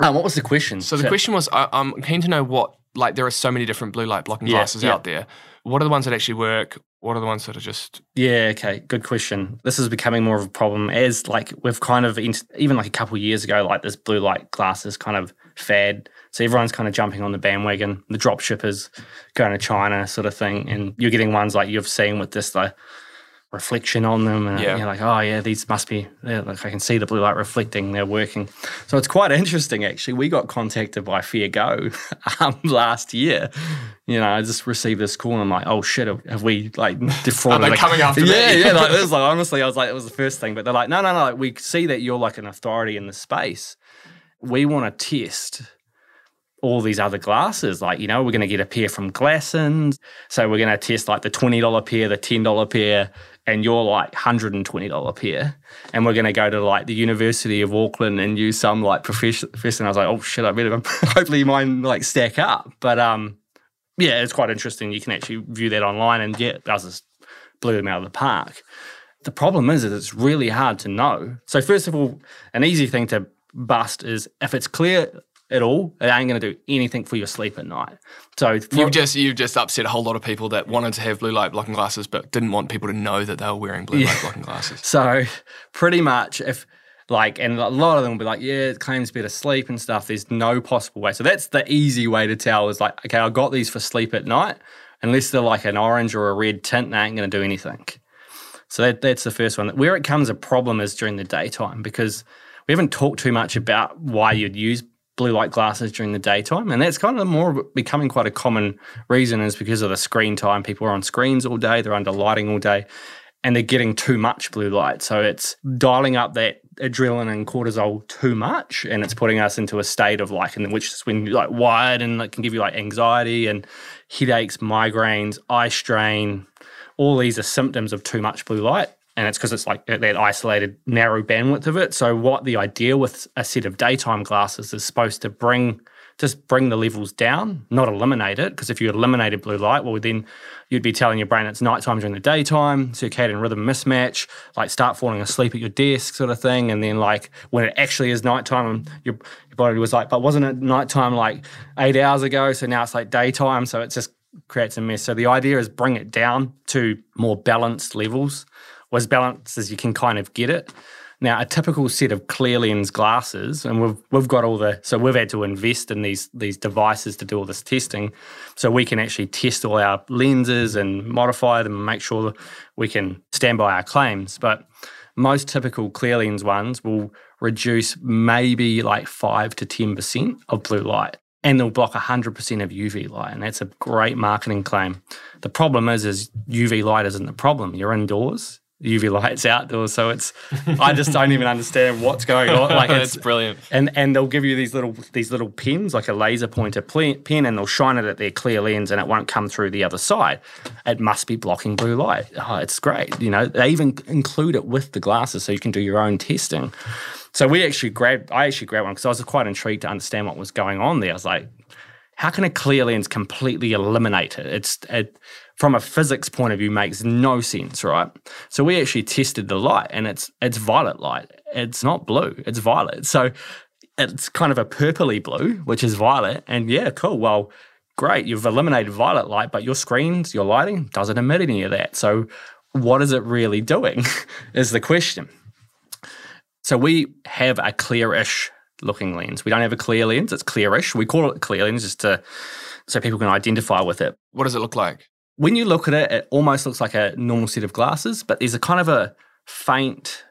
um, what was the question? So the question was, I, I'm keen to know what, like, there are so many different blue light blocking Yeah, glasses yeah. out there. What are the ones that actually work? What are the ones that are just? Yeah, okay, good question. This is becoming more of a problem as like we've kind of even like a couple years ago, like this blue light glasses kind of fad. So everyone's kind of jumping on the bandwagon. The drop shippers going to China, sort of thing, and you're getting ones like you've seen with this the reflection on them, and Yeah. you're like, oh yeah, these must be. Yeah, like I can see the blue light reflecting. They're working. So it's quite interesting actually. We got contacted by Fair Go um, last year. You know, I just received this call and I'm like, oh shit, have, have we like defrauded? Are they like- coming after me? yeah, yeah. Like, it was like honestly, I was like, it was the first thing, but they're like, no, no, no. Like, we see that you're like an authority in the space. We want to test all these other glasses. Like, you know, we're going to get a pair from Glassons. So we're going to test like the $20 pair, the $10 pair, and you're like $120 pair. And we're going to go to like the University of Auckland and use some like professor. And I was like, oh shit, I better, hopefully mine like stack up. But um, yeah, it's quite interesting. You can actually view that online and yeah, does just blew them out of the park. The problem is that it's really hard to know. So first of all, an easy thing to bust is if it's clear at all, it ain't going to do anything for your sleep at night. So for- You've just you've just upset a whole lot of people that wanted to have blue light blocking glasses, but didn't want people to know that they were wearing blue light blocking glasses. So pretty much if like and a lot of them will be like, yeah, it claims better sleep and stuff. There's no possible way. So that's the easy way to tell is like, okay, I got these for sleep at night. Unless they're like an orange or a red tint, they ain't gonna do anything. So that, that's the first one. Where it comes a problem is during the daytime because we haven't talked too much about why you'd use blue light glasses during the daytime. And that's kind of more becoming quite a common reason is because of the screen time. People are on screens all day, they're under lighting all day, and they're getting too much blue light. So it's dialing up that adrenaline and cortisol too much, and it's putting us into a state of like, in which is when you're like wired and it can give you like anxiety and headaches, migraines, eye strain. All these are symptoms of too much blue light and it's because it's like uh, that isolated narrow bandwidth of it. So what the idea with a set of daytime glasses is supposed to bring just bring the levels down, not eliminate it. Because if you eliminated blue light, well then you'd be telling your brain it's nighttime during the daytime, circadian rhythm mismatch, like start falling asleep at your desk sort of thing. And then like when it actually is nighttime, um, your, your body was like, but wasn't it nighttime like eight hours ago? So now it's like daytime. So it just creates a mess. So the idea is bring it down to more balanced levels or as balanced as you can kind of get it. Now, a typical set of clear lens glasses, and we've we've got all the so we've had to invest in these these devices to do all this testing, so we can actually test all our lenses and modify them and make sure we can stand by our claims. But most typical clear lens ones will reduce maybe like five to ten percent of blue light, and they'll block hundred percent of UV light, and that's a great marketing claim. The problem is, is UV light isn't the problem. You're indoors UV lights outdoors. So it's I just don't even understand what's going on. Like it's brilliant. And and they'll give you these little these little pins, like a laser pointer pin, and they'll shine it at their clear lens, and it won't come through the other side. It must be blocking blue light. Oh, it's great. You know, they even include it with the glasses, so you can do your own testing. So we actually grabbed. I actually grabbed one because I was quite intrigued to understand what was going on there. I was like, how can a clear lens completely eliminate it? It's it, from a physics point of view makes no sense, right? So we actually tested the light and it's it's violet light. It's not blue, it's violet. So it's kind of a purpley blue, which is violet. And yeah, cool. Well, great. You've eliminated violet light, but your screens, your lighting doesn't emit any of that. So what is it really doing? is the question. So we have a clearish looking lens. We don't have a clear lens, it's clearish. We call it clear lens just to so people can identify with it. What does it look like? When you look at it, it almost looks like a normal set of glasses, but there's a kind of a faint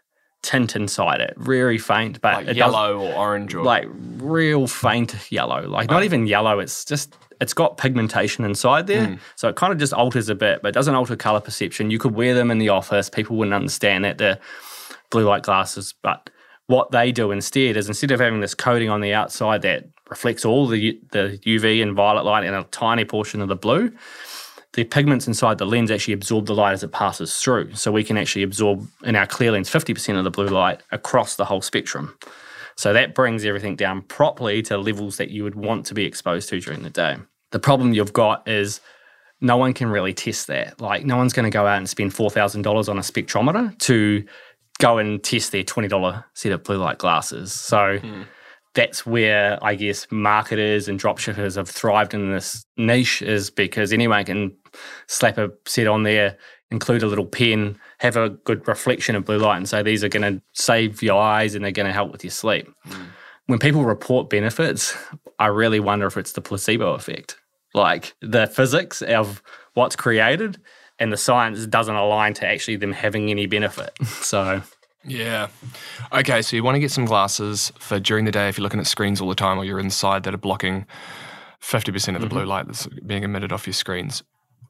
tint inside it, very faint, but like yellow or orange or like real faint yellow, like not even yellow. It's just it's got pigmentation inside there, mm. so it kind of just alters a bit, but it doesn't alter color perception. You could wear them in the office, people wouldn't understand that they're blue light glasses, but what they do instead is instead of having this coating on the outside that reflects all the the UV and violet light and a tiny portion of the blue, the pigments inside the lens actually absorb the light as it passes through. So we can actually absorb in our clear lens 50% of the blue light across the whole spectrum. So that brings everything down properly to levels that you would want to be exposed to during the day. The problem you've got is no one can really test that. Like, no one's going to go out and spend $4,000 on a spectrometer to go and test their $20 set of blue light glasses. So, hmm that's where I guess marketers and dropshippers have thrived in this niche is because anyone can slap a set on there, include a little pen, have a good reflection of blue light, and say these are going to save your eyes and they're going to help with your sleep. Mm. When people report benefits, I really wonder if it's the placebo effect. Like the physics of what's created and the science doesn't align to actually them having any benefit. So yeah. Okay, so you want to get some glasses for during the day if you're looking at screens all the time or you're inside that are blocking 50% of the mm-hmm. blue light that's being emitted off your screens.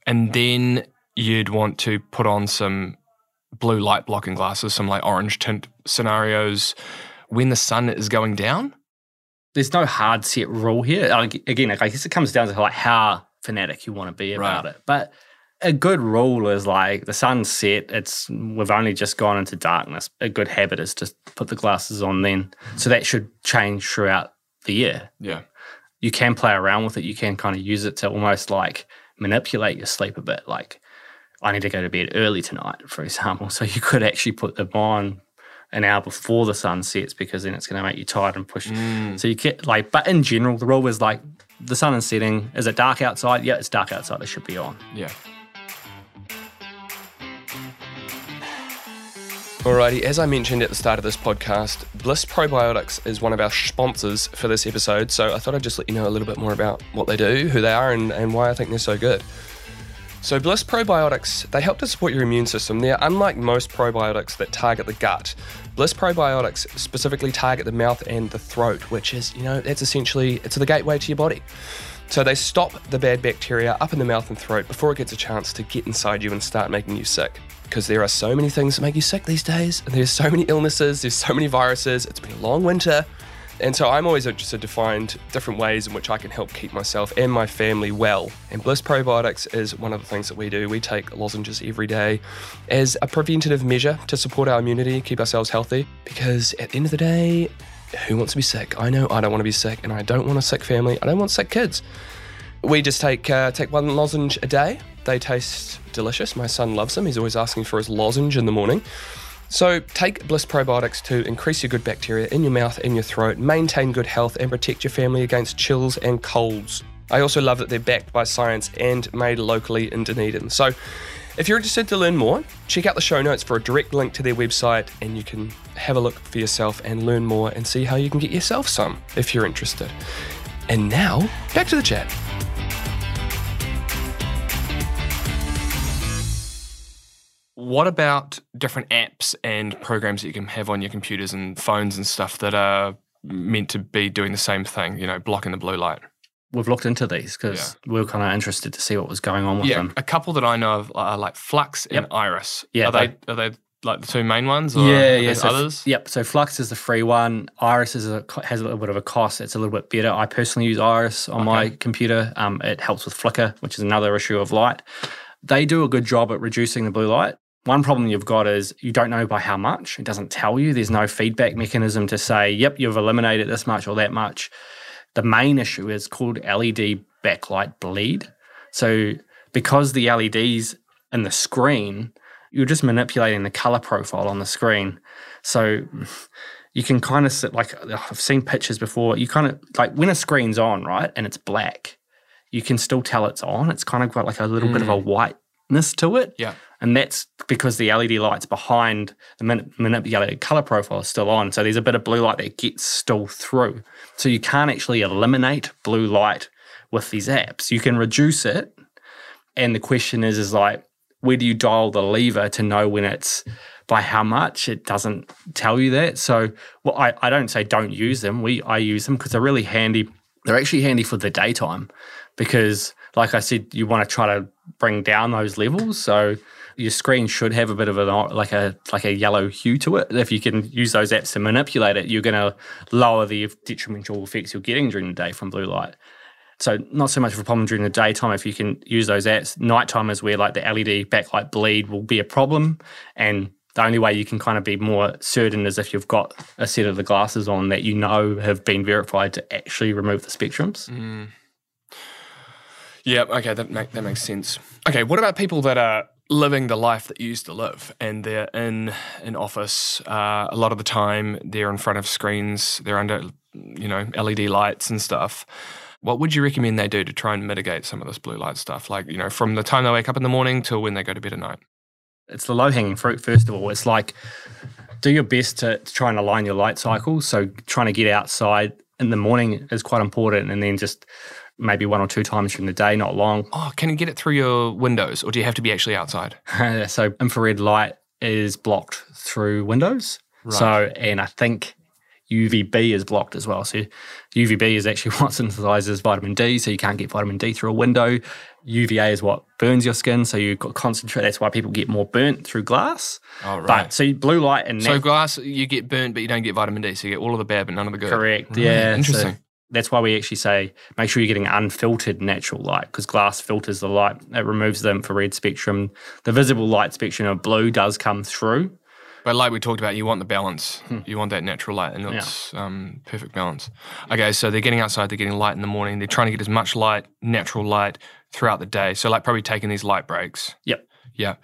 And then you'd want to put on some blue light blocking glasses, some like orange tint scenarios when the sun is going down. There's no hard set rule here. Again, I guess it comes down to like how fanatic you want to be about right. it. But a good rule is like the sun's set it's we've only just gone into darkness. A good habit is to put the glasses on then. So that should change throughout the year. Yeah. You can play around with it. You can kind of use it to almost like manipulate your sleep a bit. Like i need to go to bed early tonight for example. So you could actually put them on an hour before the sun sets because then it's going to make you tired and push. Mm. so you get like but in general the rule is like the sun is setting. Is it dark outside? Yeah it's dark outside. It should be on. Yeah Alrighty, as I mentioned at the start of this podcast, BLIS Probiotics is one of our sponsors for this episode, so I thought I'd just let you know a little bit more about what they do, who they are, and, and why I think they're so good. So, BLIS probiotics, they help to support your immune system. They're unlike most probiotics that target the gut. BLIS probiotics specifically target the mouth and the throat, which is, you know, that's essentially it's the gateway to your body. So they stop the bad bacteria up in the mouth and throat before it gets a chance to get inside you and start making you sick. Because there are so many things that make you sick these days, and there's so many illnesses, there's so many viruses, it's been a long winter. And so I'm always interested to find different ways in which I can help keep myself and my family well. And BLIS Probiotics is one of the things that we do. We take lozenges every day as a preventative measure to support our immunity, keep ourselves healthy. Because at the end of the day, who wants to be sick? I know I don't want to be sick, and I don't want a sick family. I don't want sick kids. We just take uh, take one lozenge a day. They taste delicious. My son loves them. He's always asking for his lozenge in the morning. So take BLIS probiotics to increase your good bacteria in your mouth and your throat, maintain good health, and protect your family against chills and colds. I also love that they're backed by science and made locally in Dunedin. So if you're interested to learn more, check out the show notes for a direct link to their website and you can have a look for yourself and learn more and see how you can get yourself some if you're interested. And now, back to the chat. What about different apps and programs that you can have on your computers and phones and stuff that are meant to be doing the same thing, you know, blocking the blue light? We've looked into these because we were kind of interested to see what was going on with yeah, them. a couple that I know of are like f.lux and Yep. Iris. Yeah, are they, are they like the two main ones? Or yeah, yeah. So, others? Yep. So f.lux is the free one. Iris is a, has a little bit of a cost. It's a little bit better. I personally use Iris on my computer. Um, it helps with flicker, which is another issue of light. They do a good job at reducing the blue light. One problem you've got is you don't know by how much. It doesn't tell you. There's no feedback mechanism to say, yep, you've eliminated this much or that much. The main issue is called LED backlight bleed. So because the LEDs in the screen, you're just manipulating the color profile on the screen. So you can kind of sit like I've seen pictures before. You kind of like when a screen's on, right, and it's black, you can still tell it's on. It's kind of got like a little bit of a mm. Whiteness to it. Yeah. And that's because the LED lights behind the man- manipulated color profile is still on. So there's a bit of blue light that gets still through. So you can't actually eliminate blue light with these apps. You can reduce it. And the question is, is like, where do you dial the lever to know when it's by how much? It doesn't tell you that. So well, I, I don't say don't use them. We I use them because they're really handy. They're actually handy for the daytime because, like I said, you want to try to bring down those levels. So your screen should have a bit of a like a like a yellow hue to it. If you can use those apps to manipulate it, you're going to lower the detrimental effects you're getting during the day from blue light. So not so much of a problem during the daytime if you can use those apps. Nighttime is where like the LED backlight bleed will be a problem, and the only way you can kind of be more certain is if you've got a set of the glasses on that you know have been verified to actually remove the spectrums. Mm. Yeah, okay, that make, that makes sense. Okay, what about people that are living the life that you used to live and they're in an office uh, a lot of the time, they're in front of screens, they're under, you know, LED lights and stuff. What would you recommend they do to try and mitigate some of this blue light stuff? Like, you know, from the time they wake up in the morning till when they go to bed at night? It's the low hanging fruit, first of all. It's like do your best to, to try and align your light cycle. So trying to get outside in the morning is quite important, and then just maybe one or two times during the day, not long. Oh, can you get it through your windows or do you have to be actually outside? so infrared light is blocked through windows. So, and I think UVB is blocked as well. So, UVB is actually what synthesizes vitamin D. So, you can't get vitamin D through a window. UVA is what burns your skin. So, you got concentrate. That's why people get more burnt through glass. Oh, right. But so, blue light and so glass, you get burnt, but you don't get vitamin D. So you get all of the bad, but none of the good. correct. Right, Yeah. so Interesting. That's why we actually say make sure you're getting unfiltered natural light because glass filters the light. It removes the infrared spectrum. The visible light spectrum of blue does come through. But like we talked about, you want the balance. Hmm. You want that natural light, and it's um, perfect balance. Okay, so they're getting outside, they're getting light in the morning. They're trying to get as much light, natural light, throughout the day. So like probably taking these light breaks. Yep. Yeah.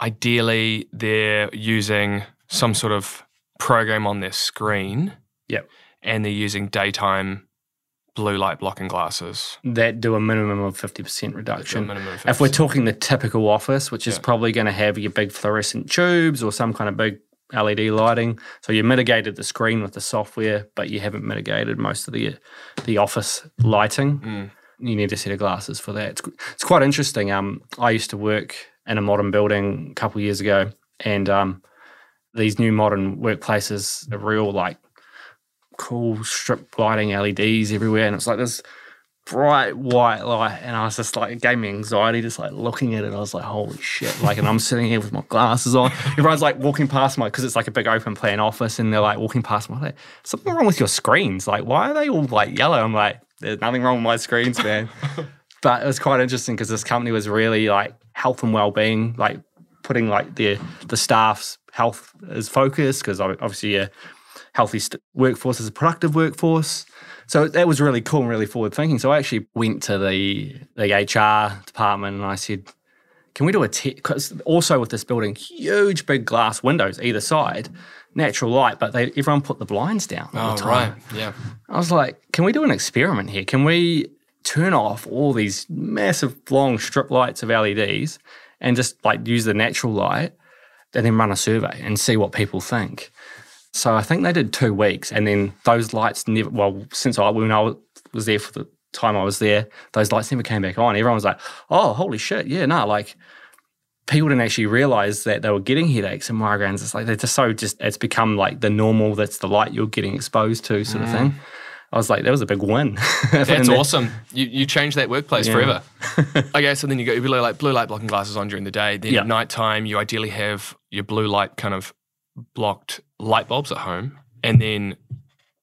Ideally, they're using some sort of program on their screen. Yep. And they're using daytime blue light blocking glasses. That do a minimum of 50% reduction. minimum of If we're talking the typical office, which is Yeah. probably going to have your big fluorescent tubes or some kind of big LED lighting, so you mitigated the screen with the software, but you haven't mitigated most of the the office lighting. Mm. you need a set of glasses for that. It's, it's quite interesting. Um, I used to work in a modern building a couple of years ago, and um, these new modern workplaces are real like cool strip lighting LEDs everywhere, and it's like this bright white light, and I was just like, it gave me anxiety just like looking at it. I was like, holy shit! Like, and I'm sitting here with my glasses on. Everyone's like walking past my because it's like a big open plan office, and they're like walking past my like, something wrong with your screens. Like, why are they all like yellow? I'm like, there's nothing wrong with my screens, man. but it was quite interesting because this company was really like health and well-being, like putting like the the staff's health as focus because obviously a healthy st- workforce as a productive workforce. So that was really cool and really forward thinking. So I actually went to the the HR department and I said, "Can we do a Because also with this building, huge big glass windows either side, natural light, but they everyone put the blinds down all Oh, the time. right. Yeah. I was like, "Can we do an experiment here? Can we turn off all these massive long strip lights of LEDs and just like use the natural light, and then run a survey and see what people think?" So I think they did two weeks, and then those lights never. Well, since I when I was there for the time I was there, those lights never came back on. Everyone was like, "Oh, holy shit! Yeah, no, like." People didn't actually realize that they were getting headaches and migraines. It's like they're just so just. It's become like the normal. That's the light you're getting exposed to, sort of thing. Mm. I was like, that was a big win. That's awesome. You you changed that workplace Yeah. forever. okay, so then you got your blue light blue light blocking glasses on during the day. Then Yeah. at night time, you ideally have your blue light kind of blocked light bulbs at home, and then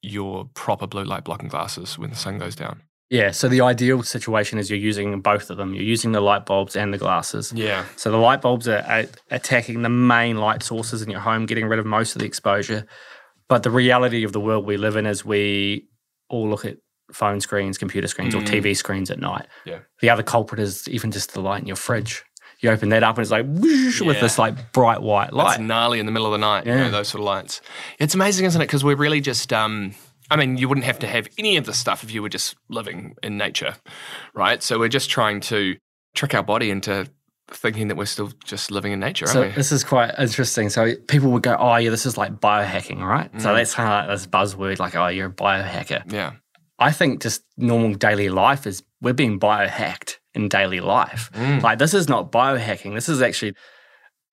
your proper blue light blocking glasses when the sun goes down. Yeah. So the ideal situation is you're using both of them. You're using the light bulbs and the glasses. Yeah. So the light bulbs are, are attacking the main light sources in your home, getting rid of most of the exposure. But the reality of the world we live in is we all look at phone screens, computer screens, or Mm. TV screens at night. Yeah. The other culprit is even just the light in your fridge. You open that up and it's like whoosh, with this like bright white light. gnarly in the middle of the night. You Yeah. know, those sort of lights. It's amazing, isn't it? Because we're really just. Um, I mean, you wouldn't have to have any of this stuff if you were just living in nature, right? So we're just trying to trick our body into thinking that we're still just living in nature, So this is quite interesting. So people would go, "Oh, yeah, this is like biohacking, right?" So Mm. that's kind of like this buzzword, like, "Oh, you're a biohacker." Yeah. I think just normal daily life is we're being biohacked in daily life. Mm. Like this is not biohacking. This is actually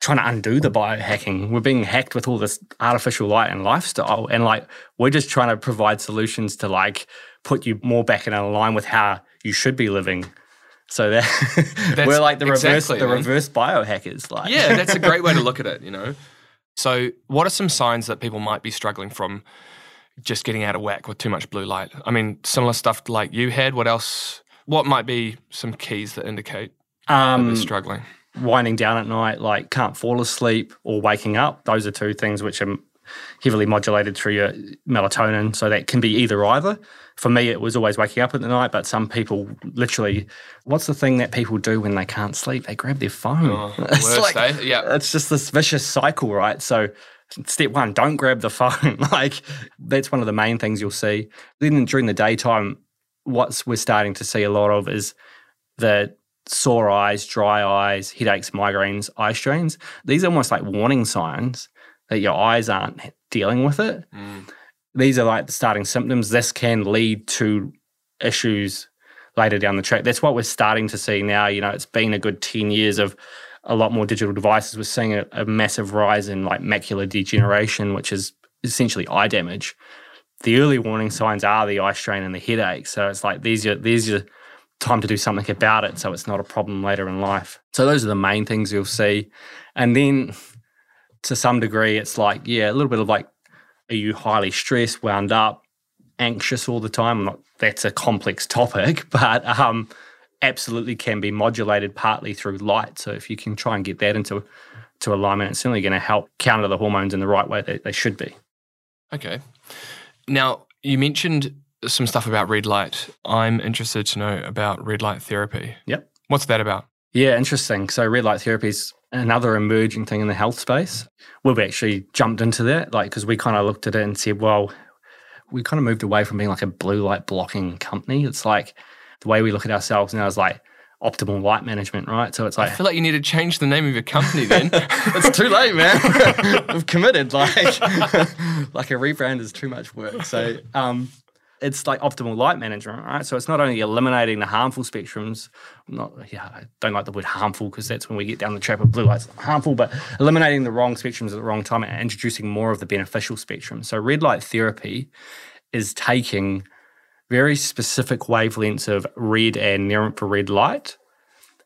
trying to undo the biohacking. We're being hacked with all this artificial light and lifestyle. And like we're just trying to provide solutions to like put you more back in line with how you should be living. So that we're like the reverse exactly, the man. reverse biohackers. Like Yeah, that's a great way to look at it, you know. So, what are some signs that people might be struggling from just getting out of whack with too much blue light? I mean, similar stuff like you had. What else? What might be some keys that indicate that um, they're struggling? winding down at night, like can't fall asleep or waking up. Those are two things which are heavily modulated through your melatonin. So that can be either either. For me, it was always waking up at the night, but some people literally, what's the thing that people do when they can't sleep? They grab their phone. Oh, it's worst, like, eh? Yeah. it's just this vicious cycle, right? So step one, don't grab the phone. like that's one of the main things you'll see. Then during the daytime, what we're starting to see a lot of is the sore eyes, dry eyes, headaches, migraines, eye strains. These are almost like warning signs that your eyes aren't dealing with it. Mm. These are like the starting symptoms. This can lead to issues later down the track. That's what we're starting to see now. You know, it's been a good 10 years of a lot more digital devices. We're seeing a, a massive rise in like macular degeneration, which is essentially eye damage. The early warning signs are the eye strain and the headache. So it's like these are these are time to do something about it so it's not a problem later in life. So those are the main things you'll see. And then to some degree it's like, yeah, a little bit of like, are you highly stressed, wound up, anxious all the time? I'm not that's a complex topic, but um absolutely can be modulated partly through light. So if you can try and get that into to alignment, it's certainly going to help counter the hormones in the right way that they should be. Okay. Now, you mentioned some stuff about red light. I'm interested to know about red light therapy. Yep. What's that about? Yeah, interesting. So red light therapy is another emerging thing in the health space. We've actually jumped into that, like because we kind of looked at it and said, well, we kind of moved away from being like a blue light blocking company. It's like the way we look at ourselves now is like optimal light management, right? So it's like I feel like you need to change the name of your company then. it's too late, man. We've committed. Like, like a rebrand is too much work. So, um, it's like optimal light management, right? So it's not only eliminating the harmful spectrums, not yeah, I don't like the word harmful because that's when we get down the trap of blue lights harmful, but eliminating the wrong spectrums at the wrong time and introducing more of the beneficial spectrum. So red light therapy is taking very specific wavelengths of red and near infrared light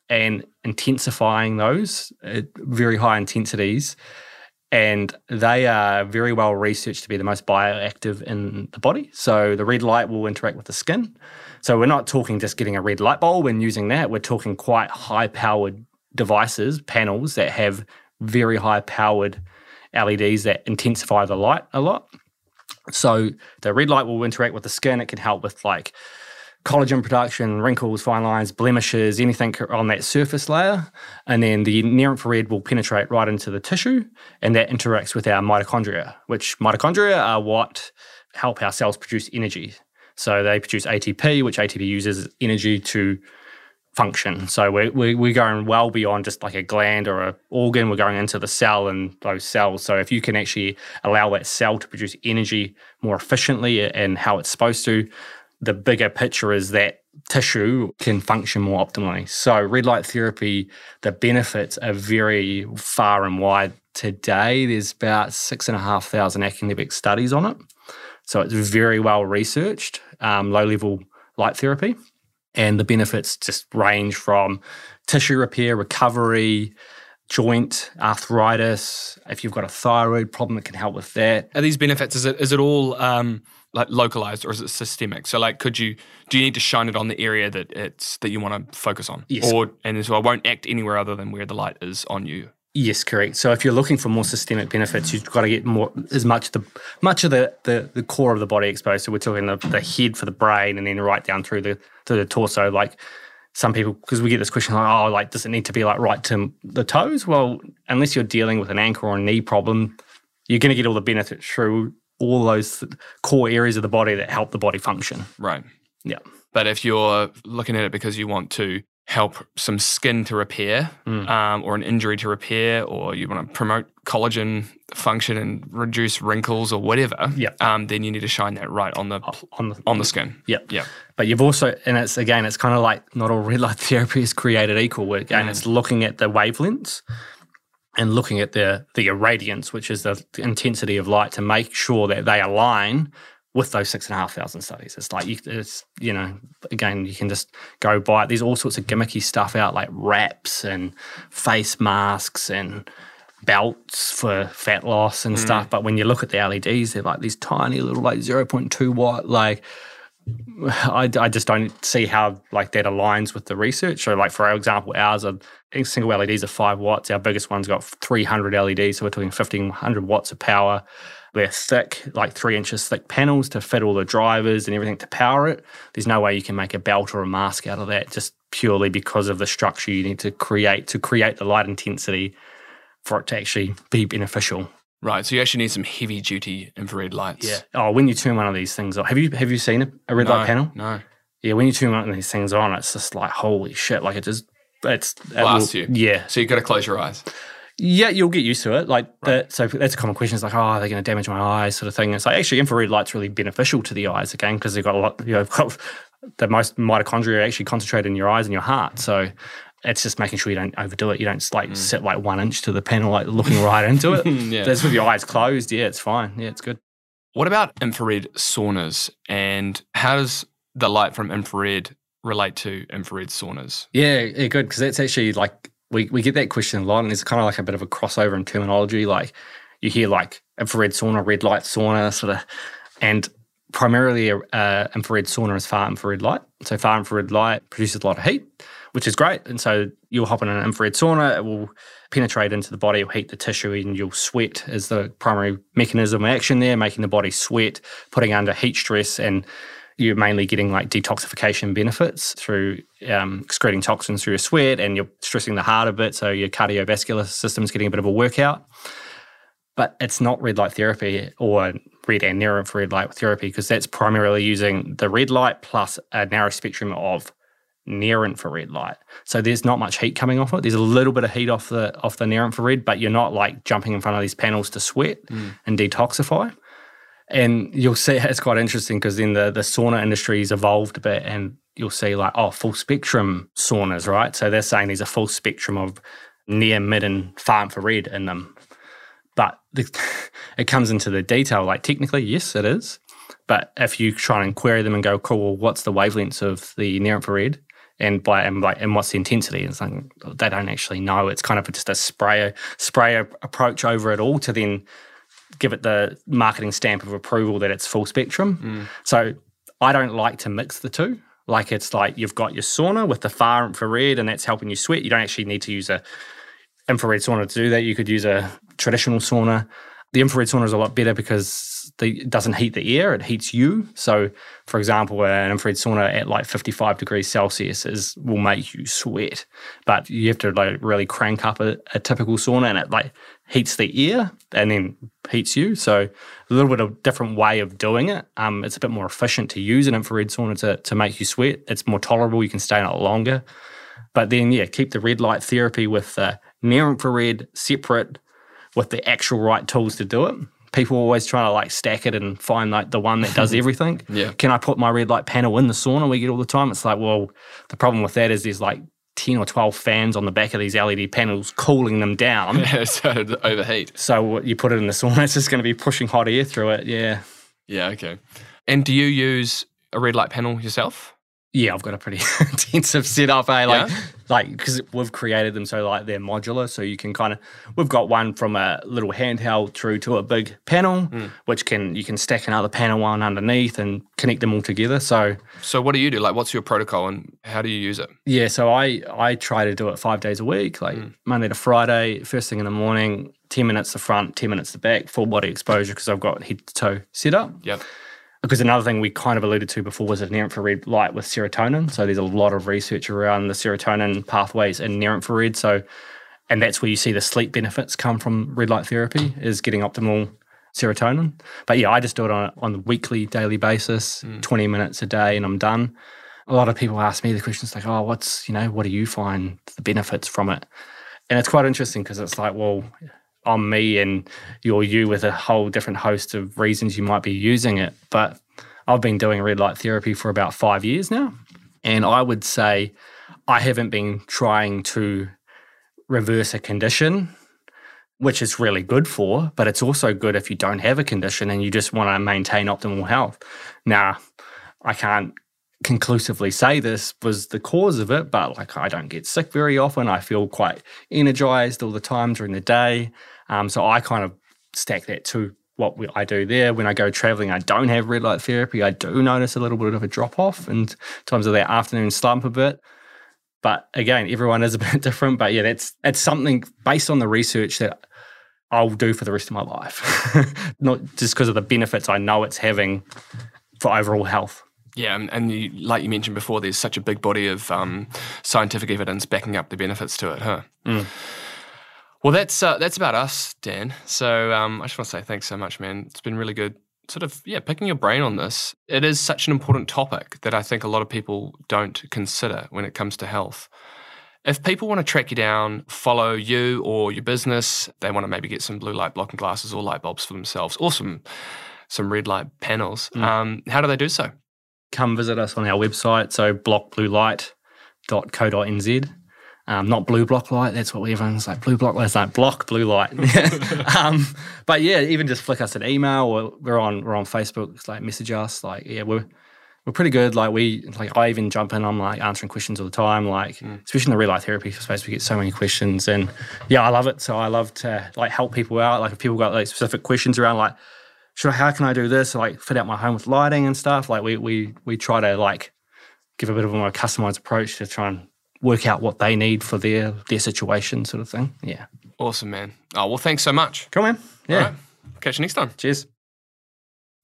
and intensifying those at very high intensities and they are very well researched to be the most bioactive in the body. So the red light will interact with the skin. So we're not talking just getting a red light bulb and using that. We're talking quite high powered devices, panels that have very high powered LEDs that intensify the light a lot. So the red light will interact with the skin. It can help with like collagen production, wrinkles, fine lines, blemishes, anything on that surface layer. And then the near infrared will penetrate right into the tissue and that interacts with our mitochondria, which mitochondria are what help our cells produce energy. So they produce ATP, which ATP uses energy to function. So we're, we're going well beyond just like a gland or a organ. We're going into the cell and those cells. So if you can actually allow that cell to produce energy more efficiently and how it's supposed to, the bigger picture is that tissue can function more optimally. So, red light therapy, the benefits are very far and wide. Today, there's about six and a half thousand academic studies on it. So, it's very well researched, um, low level light therapy. And the benefits just range from tissue repair, recovery, joint arthritis. If you've got a thyroid problem, it can help with that. Are these benefits? Is it is it all um, like localized or is it systemic? So like, could you do you need to shine it on the area that it's that you want to focus on, Yes. or and so it won't act anywhere other than where the light is on you? Yes, correct. So if you're looking for more systemic benefits, you've got to get more as much the much of the the, the core of the body exposed. So we're talking the, the head for the brain, and then right down through the to the torso. Like some people, because we get this question like, oh, like does it need to be like right to the toes? Well, unless you're dealing with an ankle or a knee problem, you're going to get all the benefits through all those core areas of the body that help the body function. Right. Yeah. But if you're looking at it because you want to help some skin to repair, Mm. um, or an injury to repair, or you want to promote collagen function and reduce wrinkles or whatever, Yeah. um, then you need to shine that right on the On the on the skin. Yeah. Yeah. But you've also, and it's again, it's kind of like not all red light therapy is created equal. Again, Mm. it's looking at the wavelengths and looking at the the irradiance, which is the intensity of light, to make sure that they align with those six and a half thousand studies. It's like you, it's you know, again, you can just go buy it. There's all sorts of gimmicky stuff out, like wraps and face masks and belts for fat loss and hmm. stuff. But when you look at the LEDs, they're like these tiny little like 0.2 watt like I, I just don't see how like that aligns with the research. So, like for example, ours are single LEDs are five watts. Our biggest one's got 300 LEDs, so we're talking 1500 watts of power. They're thick, like three inches thick panels to fit all the drivers and everything to power it. There's no way you can make a belt or a mask out of that, just purely because of the structure you need to create to create the light intensity for it to actually be beneficial. Right. So you actually need some heavy duty infrared lights. Yeah. Oh, when you turn one of these things on, have you have you seen a, a red no, light panel? No. Yeah, when you turn one of these things on, it's just like holy shit! Like it just it's it Blasts will- you. Yeah, So you've got to close your eyes. Yeah, you'll get used to it. Like that. So that's a common question. It's like, oh, are they going to damage my eyes, sort of thing. It's like actually infrared light's really beneficial to the eyes again because they've got a lot. You know, got the most mitochondria are actually concentrated in your eyes and your heart. So it's just making sure you don't overdo it. You don't like mm. sit like one inch to the panel, like looking right into it. Yeah. That's with your eyes closed. Yeah, it's fine. Yeah, it's good. What about infrared saunas and how does the light from infrared relate to infrared saunas? Yeah, yeah, good. Because that's actually like we, we get that question a lot, and it's kind of like a bit of a crossover in terminology. Like you hear like infrared sauna, red light sauna, sort of, and primarily uh, infrared sauna is far infrared light. So far infrared light produces a lot of heat, which is great. And so you'll hop in an infrared sauna, it will penetrate into the body, it'll heat the tissue, and you'll sweat as the primary mechanism of action there, making the body sweat, putting under heat stress and you're mainly getting like detoxification benefits through um, excreting toxins through your sweat and you're stressing the heart a bit. So your cardiovascular system's getting a bit of a workout. But it's not red light therapy or red and near infrared light therapy because that's primarily using the red light plus a narrow spectrum of near infrared light. So there's not much heat coming off it. There's a little bit of heat off the off the near infrared, but you're not like jumping in front of these panels to sweat and detoxify. And you'll see it's quite interesting because then the, the sauna industry's evolved a bit and you'll see like, oh, full spectrum saunas, right? So they're saying there's a full spectrum of near, mid, and far infrared in them. But the, it comes into the detail. Like technically, yes, it is. But if you try and query them and go, cool, well, what's the wavelengths of the near infrared? And by and like and what's the intensity? It's like they don't actually know. It's kind of just a spray spray approach over it all to then give it the marketing stamp of approval that it's full spectrum. Mm. So I don't like to mix the two. Like it's like you've got your sauna with the far infrared, and that's helping you sweat. You don't actually need to use a infrared sauna to do that. You could use a traditional sauna. The infrared sauna is a lot better because the, it doesn't heat the air; it heats you. So, for example, an infrared sauna at like 55 degrees Celsius is will make you sweat, but you have to like really crank up a, a typical sauna, and it like heats the air and then heats you. So, a little bit of different way of doing it. Um, it's a bit more efficient to use an infrared sauna to to make you sweat. It's more tolerable. You can stay in it longer. But then, yeah, keep the red light therapy with the near infrared separate with the actual right tools to do it. People always try to like stack it and find like the one that does everything. Yeah. Can I put my red light panel in the sauna we get all the time? It's like, well, the problem with that is there's like 10 or 12 fans on the back of these LED panels cooling them down. Yeah, so overheat. So what you put it in the sauna, it's just going to be pushing hot air through it. Yeah. Yeah, okay. And do you use a red light panel yourself? Yeah, I've got a pretty intensive setup, eh? Like, Yeah? like because we've created them so like they're modular, so you can kind of. We've got one from a little handheld through to a big panel, Hmm. which can you can stack another panel on underneath and connect them all together. So So what do you do? Like what's your protocol and how do you use it? yeah, so I I try to do it five days a week, like Hmm. Monday to Friday, first thing in the morning, ten minutes the front, ten minutes the back, full body exposure because I've got head to toe setup. Yep. Because another thing we kind of alluded to before was near infrared light with serotonin. So there's a lot of research around the serotonin pathways in near infrared. So, and that's where you see the sleep benefits come from red light therapy is getting optimal serotonin. But yeah, I just do it on on a weekly, daily basis, hmm. 20 minutes a day, and I'm done. A lot of people ask me the questions like, "Oh, what's you know, what do you find the benefits from it?" And it's quite interesting because it's like, well, on me and you're you with a whole different host of reasons you might be using it. But I've been doing red light therapy for about five years now. And I would say I haven't been trying to reverse a condition, which is really good for, but it's also good if you don't have a condition and you just want to maintain optimal health. Now, I can't conclusively say this was the cause of it, but like I don't get sick very often. I feel quite energized all the time during the day. Um, so I kind of stack that to what we, I do there. When I go traveling, I don't have red light therapy. I do notice a little bit of a drop off in terms of that afternoon slump a bit. But again, everyone is a bit different. But yeah, that's it's something based on the research that I'll do for the rest of my life, not just because of the benefits I know it's having for overall health. Yeah, and, and you, like you mentioned before, there's such a big body of um, scientific evidence backing up the benefits to it, huh? Well, that's uh, that's about us, Dan. So um, I just want to say thanks so much, man. It's been really good, sort of, yeah, picking your brain on this. It is such an important topic that I think a lot of people don't consider when it comes to health. If people want to track you down, follow you or your business, they want to maybe get some blue light blocking glasses or light bulbs for themselves, or some some red light panels. Um, how do they do so? come visit us on our website. So blockbluelight.co.nz. Um, not blue block light. That's what everyone's like. Blue block light. It's like block blue light. um, but yeah, even just flick us an email or we're on we're on Facebook. It's like message us. Like yeah, we're we're pretty good. Like we like I even jump in. I'm like answering questions all the time. Like especially in the red light therapy space, we get so many questions, and yeah, I love it. So I love to like help people out. Like if people got like specific questions around like sure how can I do this? Like fit out my home with lighting and stuff. Like we we we try to like give a bit of a more customized approach to try and work out what they need for their their situation, sort of thing. Yeah. Awesome, man. Oh, well, thanks so much. Cool, man. Yeah. Right. Catch you next time. Cheers.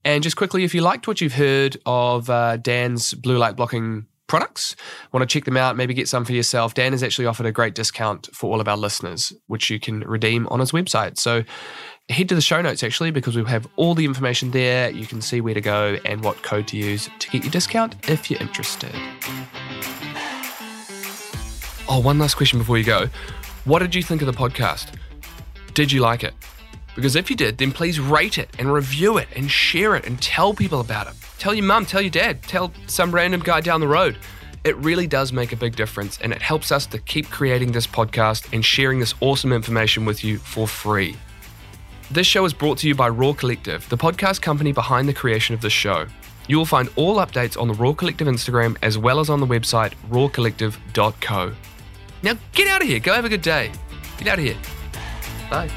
And just quickly, if you liked what you've heard of uh, Dan's blue light blocking products, want to check them out, maybe get some for yourself, Dan has actually offered a great discount for all of our listeners, which you can redeem on his website. So head to the show notes actually, because we have all the information there. You can see where to go and what code to use to get your discount if you're interested. Oh, one last question before you go. What did you think of the podcast? Did you like it? Because if you did, then please rate it and review it and share it and tell people about it. Tell your mum, tell your dad, tell some random guy down the road. It really does make a big difference and it helps us to keep creating this podcast and sharing this awesome information with you for free. This show is brought to you by Raw Collective, the podcast company behind the creation of this show. You will find all updates on the Raw Collective Instagram as well as on the website rawcollective.co. Now get out of here, go have a good day. Get out of here. Bye.